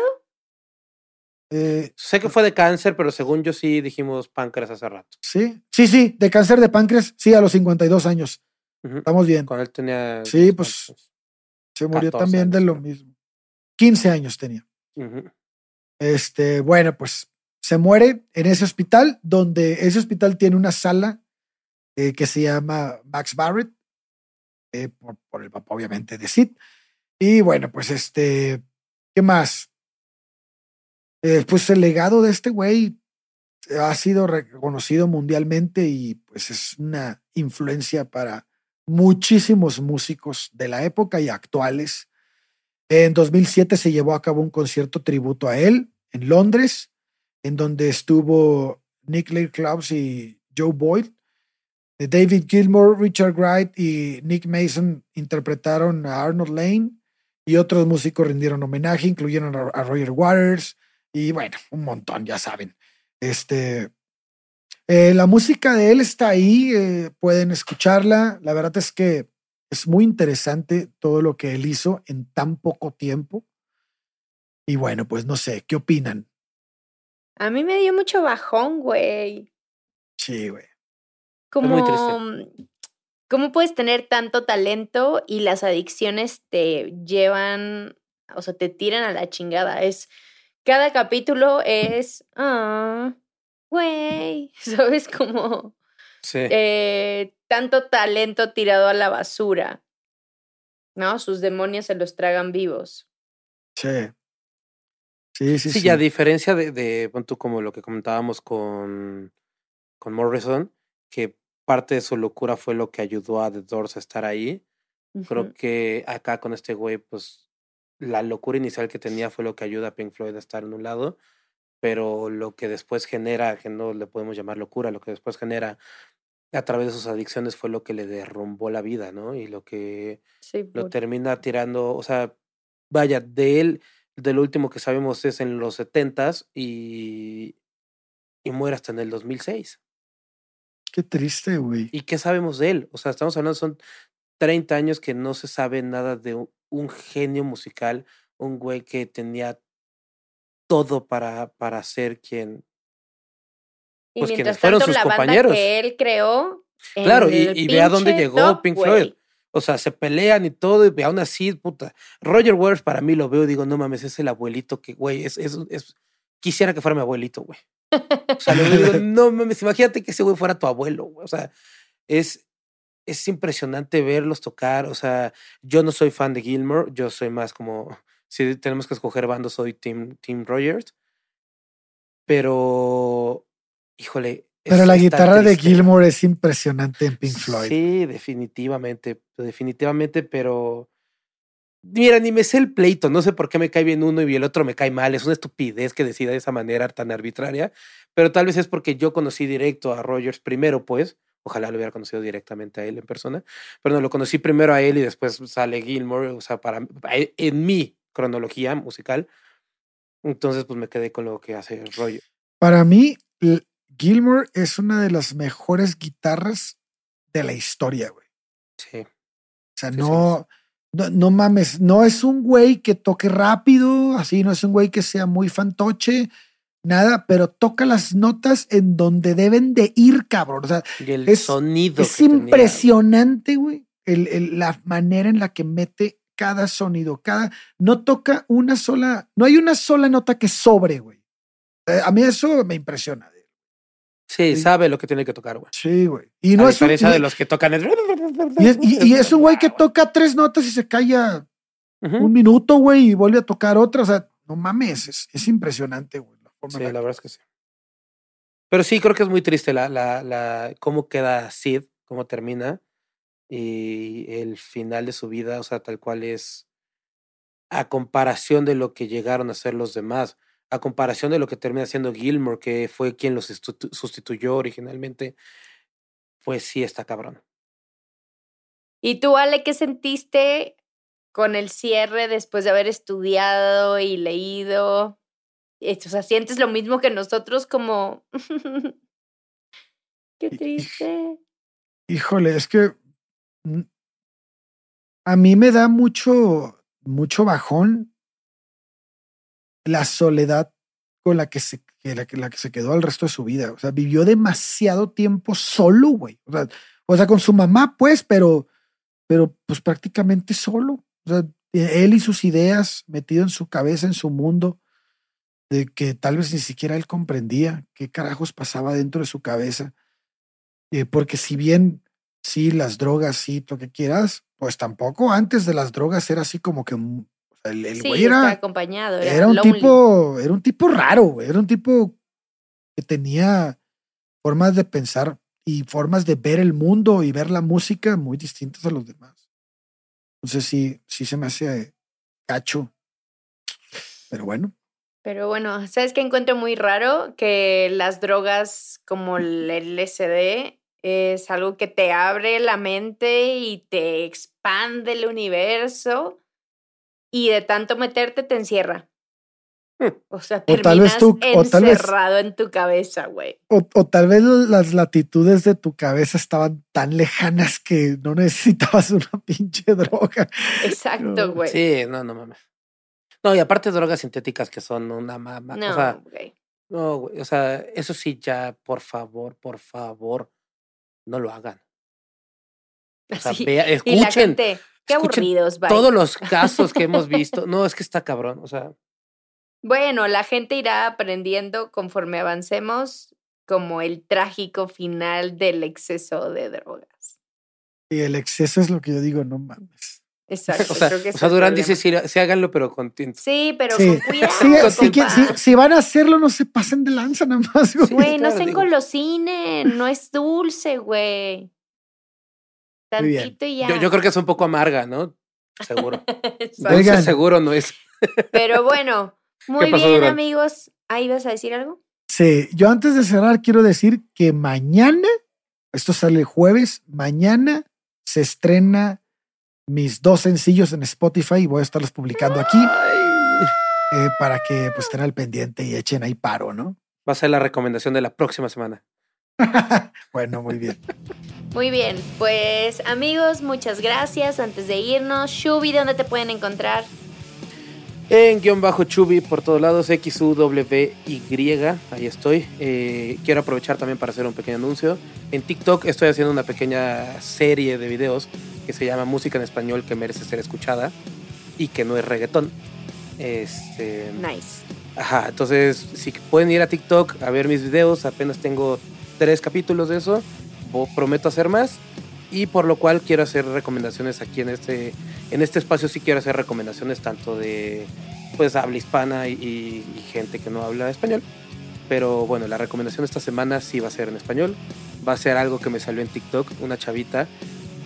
Eh, Sé que fue de cáncer, pero según yo sí dijimos páncreas hace rato. sí, sí, sí, de cáncer de páncreas, sí, a los 52 años. Estamos bien. Cuando él tenía. Sí, pues. Se murió 14 también de lo mismo. 15 años tenía. Este, bueno, pues se muere en ese hospital, donde ese hospital tiene una sala eh, que se llama Max Barrett, eh, por, por el papá, obviamente, de Sid. Y bueno, pues este, ¿qué más? Eh, pues el legado de este güey ha sido reconocido mundialmente y pues es una influencia para muchísimos músicos de la época y actuales. En 2007 se llevó a cabo un concierto tributo a él en Londres, en donde estuvo Nick Lake Klaus y Joe Boyd. Eh, David Gilmour, Richard Wright y Nick Mason interpretaron a Arnold Lane y otros músicos rindieron homenaje, incluyeron a Roger Waters y bueno, un montón, ya saben. Este, eh, la música de él está ahí, eh, pueden escucharla. La verdad es que es muy interesante todo lo que él hizo en tan poco tiempo. Y bueno, pues no sé, ¿qué opinan? A mí me dio mucho bajón, güey. Sí, güey. Como. ¿Cómo puedes tener tanto talento y las adicciones te llevan, o sea, te tiran a la chingada? Es, cada capítulo es, ah, güey, ¿sabes? Como Sí. eh, tanto talento tirado a la basura, ¿no? Sus demonios se los tragan vivos. Sí. Sí, sí, Sí, sí. ya a diferencia de, de tú, como lo que comentábamos con, con Morrison, que parte de su locura fue lo que ayudó a The Doors a estar ahí. Creo que acá con este güey, pues la locura inicial que tenía fue lo que ayuda a Pink Floyd a estar en un lado, pero lo que después genera, que no le podemos llamar locura, lo que después genera a través de sus adicciones fue lo que le derrumbó la vida, ¿no? Y lo que Sí, lo termina tirando, o sea, vaya, de él, del último que sabemos es en los setentas y, y muere hasta en el 2006. Qué triste, güey. ¿Y qué sabemos de él? O sea, estamos hablando, son 30 años que no se sabe nada de un, genio musical, un güey que tenía todo para, para ser quien... Y pues, mientras quienes fueron tanto, sus la banda compañeros. que él creó. Claro, y, y ve a dónde llegó Pink. Floyd. O sea, se pelean y todo, y aún así, puta. Roger Waters para mí lo veo y digo, no mames, es el abuelito que, güey, es, es, es- quisiera que fuera mi abuelito, güey. O sea, y digo, no mames, imagínate que ese güey fuera tu abuelo, güey. O sea, es, es impresionante verlos tocar. O sea, yo no soy fan de Gilmore, yo soy más como, si tenemos que escoger bandos, soy Team, team Rogers. Pero, híjole. Pero la guitarra de. Gilmour es impresionante en Pink Floyd. Sí, definitivamente, definitivamente, pero mira, ni me sé el pleito, no sé por qué me cae bien uno y el otro me cae mal, es una estupidez que decida de esa manera tan arbitraria, pero tal vez es porque yo conocí directo a Rogers primero, pues, Ojalá lo hubiera conocido directamente a él en persona. Pero no, lo conocí primero a él y después sale Gilmore, o sea, para, en mi cronología musical. Entonces, pues me quedé con lo que hace el rollo. Para mí, Gilmore es una de las mejores guitarras de la historia, güey. Sí. O sea, Sí, sí, no, no, no mames, no es un güey que toque rápido, así, no es un güey que sea muy fantoche, nada, pero toca las notas en donde deben de ir, cabrón. O sea, Y el Es- sonido. es impresionante, güey, el- el- la manera en la que mete cada sonido, cada, no toca una sola, no hay una sola nota que sobre, güey. Eh, a mí eso me impresiona. Sí, Sí. sabe lo que tiene que tocar, güey. Sí, güey. Y a no es un, diferencia de los que tocan el... y es, y- y es un güey que toca tres notas y se calla un minuto, güey, y vuelve a tocar otra. O sea, no mames, es, es impresionante, güey. Forma Sí, la la verdad es que sí. Pero sí, creo que es muy triste la, la, la, cómo queda Sid, cómo termina y el final de su vida, o sea, tal cual es a comparación de lo que llegaron a ser los demás, a comparación de lo que termina siendo Gilmore, que fue quien los sustitu- sustituyó originalmente, pues sí está cabrón. ¿Y tú, Ale, qué sentiste con el cierre después de haber estudiado y leído? O sea, ¿sientes lo mismo que nosotros como... qué triste. Híjole, es que mm, a mí me da mucho, mucho bajón la soledad con la que se, que la, que la que se quedó el resto de su vida. O sea, vivió demasiado tiempo solo, güey. O sea, o sea, con su mamá, pues, pero, pero pues prácticamente solo. O sea, e, él y sus ideas metido en su cabeza, en su mundo, de que tal vez ni siquiera él comprendía qué carajos pasaba dentro de su cabeza. Eh, porque si bien sí, las drogas, sí, lo que quieras, pues tampoco antes de las drogas era así como que el, el sí, güey era, acompañado. Era, era un lonely. tipo, era un tipo raro, era un tipo que tenía formas de pensar y formas de ver el mundo y ver la música muy distintas a los demás. Entonces sí, sí se me hace cacho. Pero bueno, Pero bueno, ¿sabes qué encuentro muy raro? Que las drogas como el LSD es algo que te abre la mente y te expande el universo y de tanto meterte te encierra. Hmm. O sea, O tal vez terminas tú- o tal vez- encerrado en tu cabeza, güey. o, o tal vez las latitudes de tu cabeza estaban tan lejanas que no necesitabas una pinche droga. Exacto, No, güey. Sí, no, no mames. No, y aparte drogas sintéticas que son una mama. No, O sea, güey. no, güey, o sea, eso sí, ya, por favor, por favor, no lo hagan. O sea, vea- y la escuchen gente, qué escuchen aburridos, bye. todos los casos que hemos visto. No, es que está cabrón. O sea, Bueno, la gente irá aprendiendo conforme avancemos como el trágico final del exceso de drogas. Y el exceso es lo que yo digo, no mames. Exacto. o sea, creo que o ese sea es el Durán dice, sí, sí, háganlo, pero con. Sí, pero Sí. con cuidado. Sí, sí, que- compa. si, si van a hacerlo, no se pasen de lanza nada más, güey. Sí, Güey, no se engolosinen, no es dulce, güey. Tantito y ya. Yo, yo creo que es un poco amarga, ¿no? Seguro. Dulce seguro no es. Pero bueno, muy pasó, bien, Durán? amigos. ¿Ahí vas a decir algo? Sí, yo antes de cerrar quiero decir que mañana, esto sale el jueves, mañana se estrena mis dos sencillos en Spotify y voy a estarlos publicando aquí eh, para que pues estén al pendiente y echen ahí paro, ¿no? Va a ser la recomendación de la próxima semana. bueno, muy bien. Muy bien, pues amigos, muchas gracias. Antes de irnos, Shubi, ¿dónde te pueden encontrar? En guion bajo Chubi por todos lados, X-U-W-Y, ahí estoy. Eh, quiero aprovechar también para hacer un pequeño anuncio. En TikTok estoy haciendo una pequeña serie de videos que se llama Música en Español que merece ser escuchada y que no es reggaetón. Este, Nice. Ajá, entonces si pueden ir a TikTok a ver mis videos, apenas tengo tres capítulos de eso, prometo hacer más y por lo cual quiero hacer recomendaciones aquí en este, en este espacio sí quiero hacer recomendaciones tanto de pues habla hispana y, y- gente que no habla español, pero bueno, la recomendación esta semana sí va a ser en español, va a ser algo que me salió en TikTok, una chavita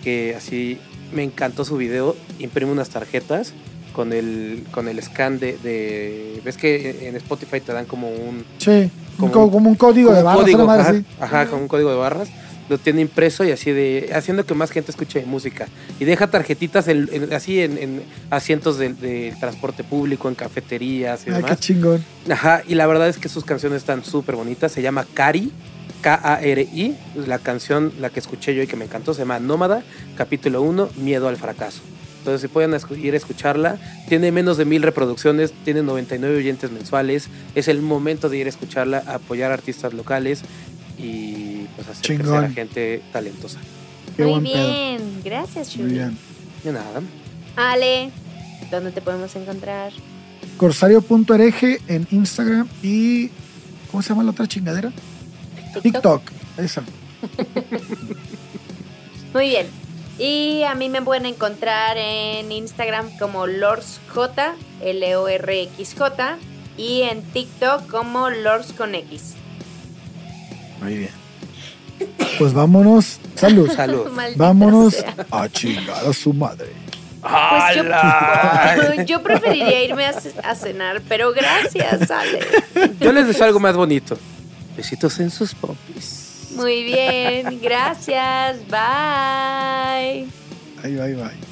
que así me encantó su video, imprime unas tarjetas con el, con el scan de, de- ¿Ves que en Spotify te dan como un, Sí, Como como, un código como de barras, código, ajá, así. ajá, con un código de barras? Lo tiene impreso y así de haciendo que más gente escuche música y deja tarjetitas en- en- así en, en asientos del del transporte público, en cafeterías y Ay, qué demás. chingón. Ajá, y la verdad es que sus canciones están súper bonitas. Se llama Cari, K-A-R-I. La canción, la que escuché yo y que me encantó, se llama Nómada, capítulo 1, Miedo al fracaso. Entonces, si pueden ir a escucharla, tiene menos de mil reproducciones, tiene 99 oyentes mensuales. Es el momento de ir a escucharla, a apoyar a artistas locales y pues hacer crecer Chingón. a gente talentosa. Qué Muy pedo. bien, gracias, Muy Shuri. bien. De nada. Ale, ¿dónde te podemos encontrar? Corsario.ereje en Instagram y. ¿Cómo se llama la otra chingadera? TikTok. Esa. Muy bien. Y a mí me pueden encontrar en Instagram como LordsJ, L-O-R-X-J, y en TikTok como Lords con X. Muy bien. Pues vámonos. Salud. Salud. Maldita Vámonos sea. a chingar a su madre. Pues yo, preferiría irme a, ce- a cenar, pero gracias, Ale. Yo les deseo algo más bonito. Besitos en sus popis. Muy bien, gracias, bye. Bye, bye, bye.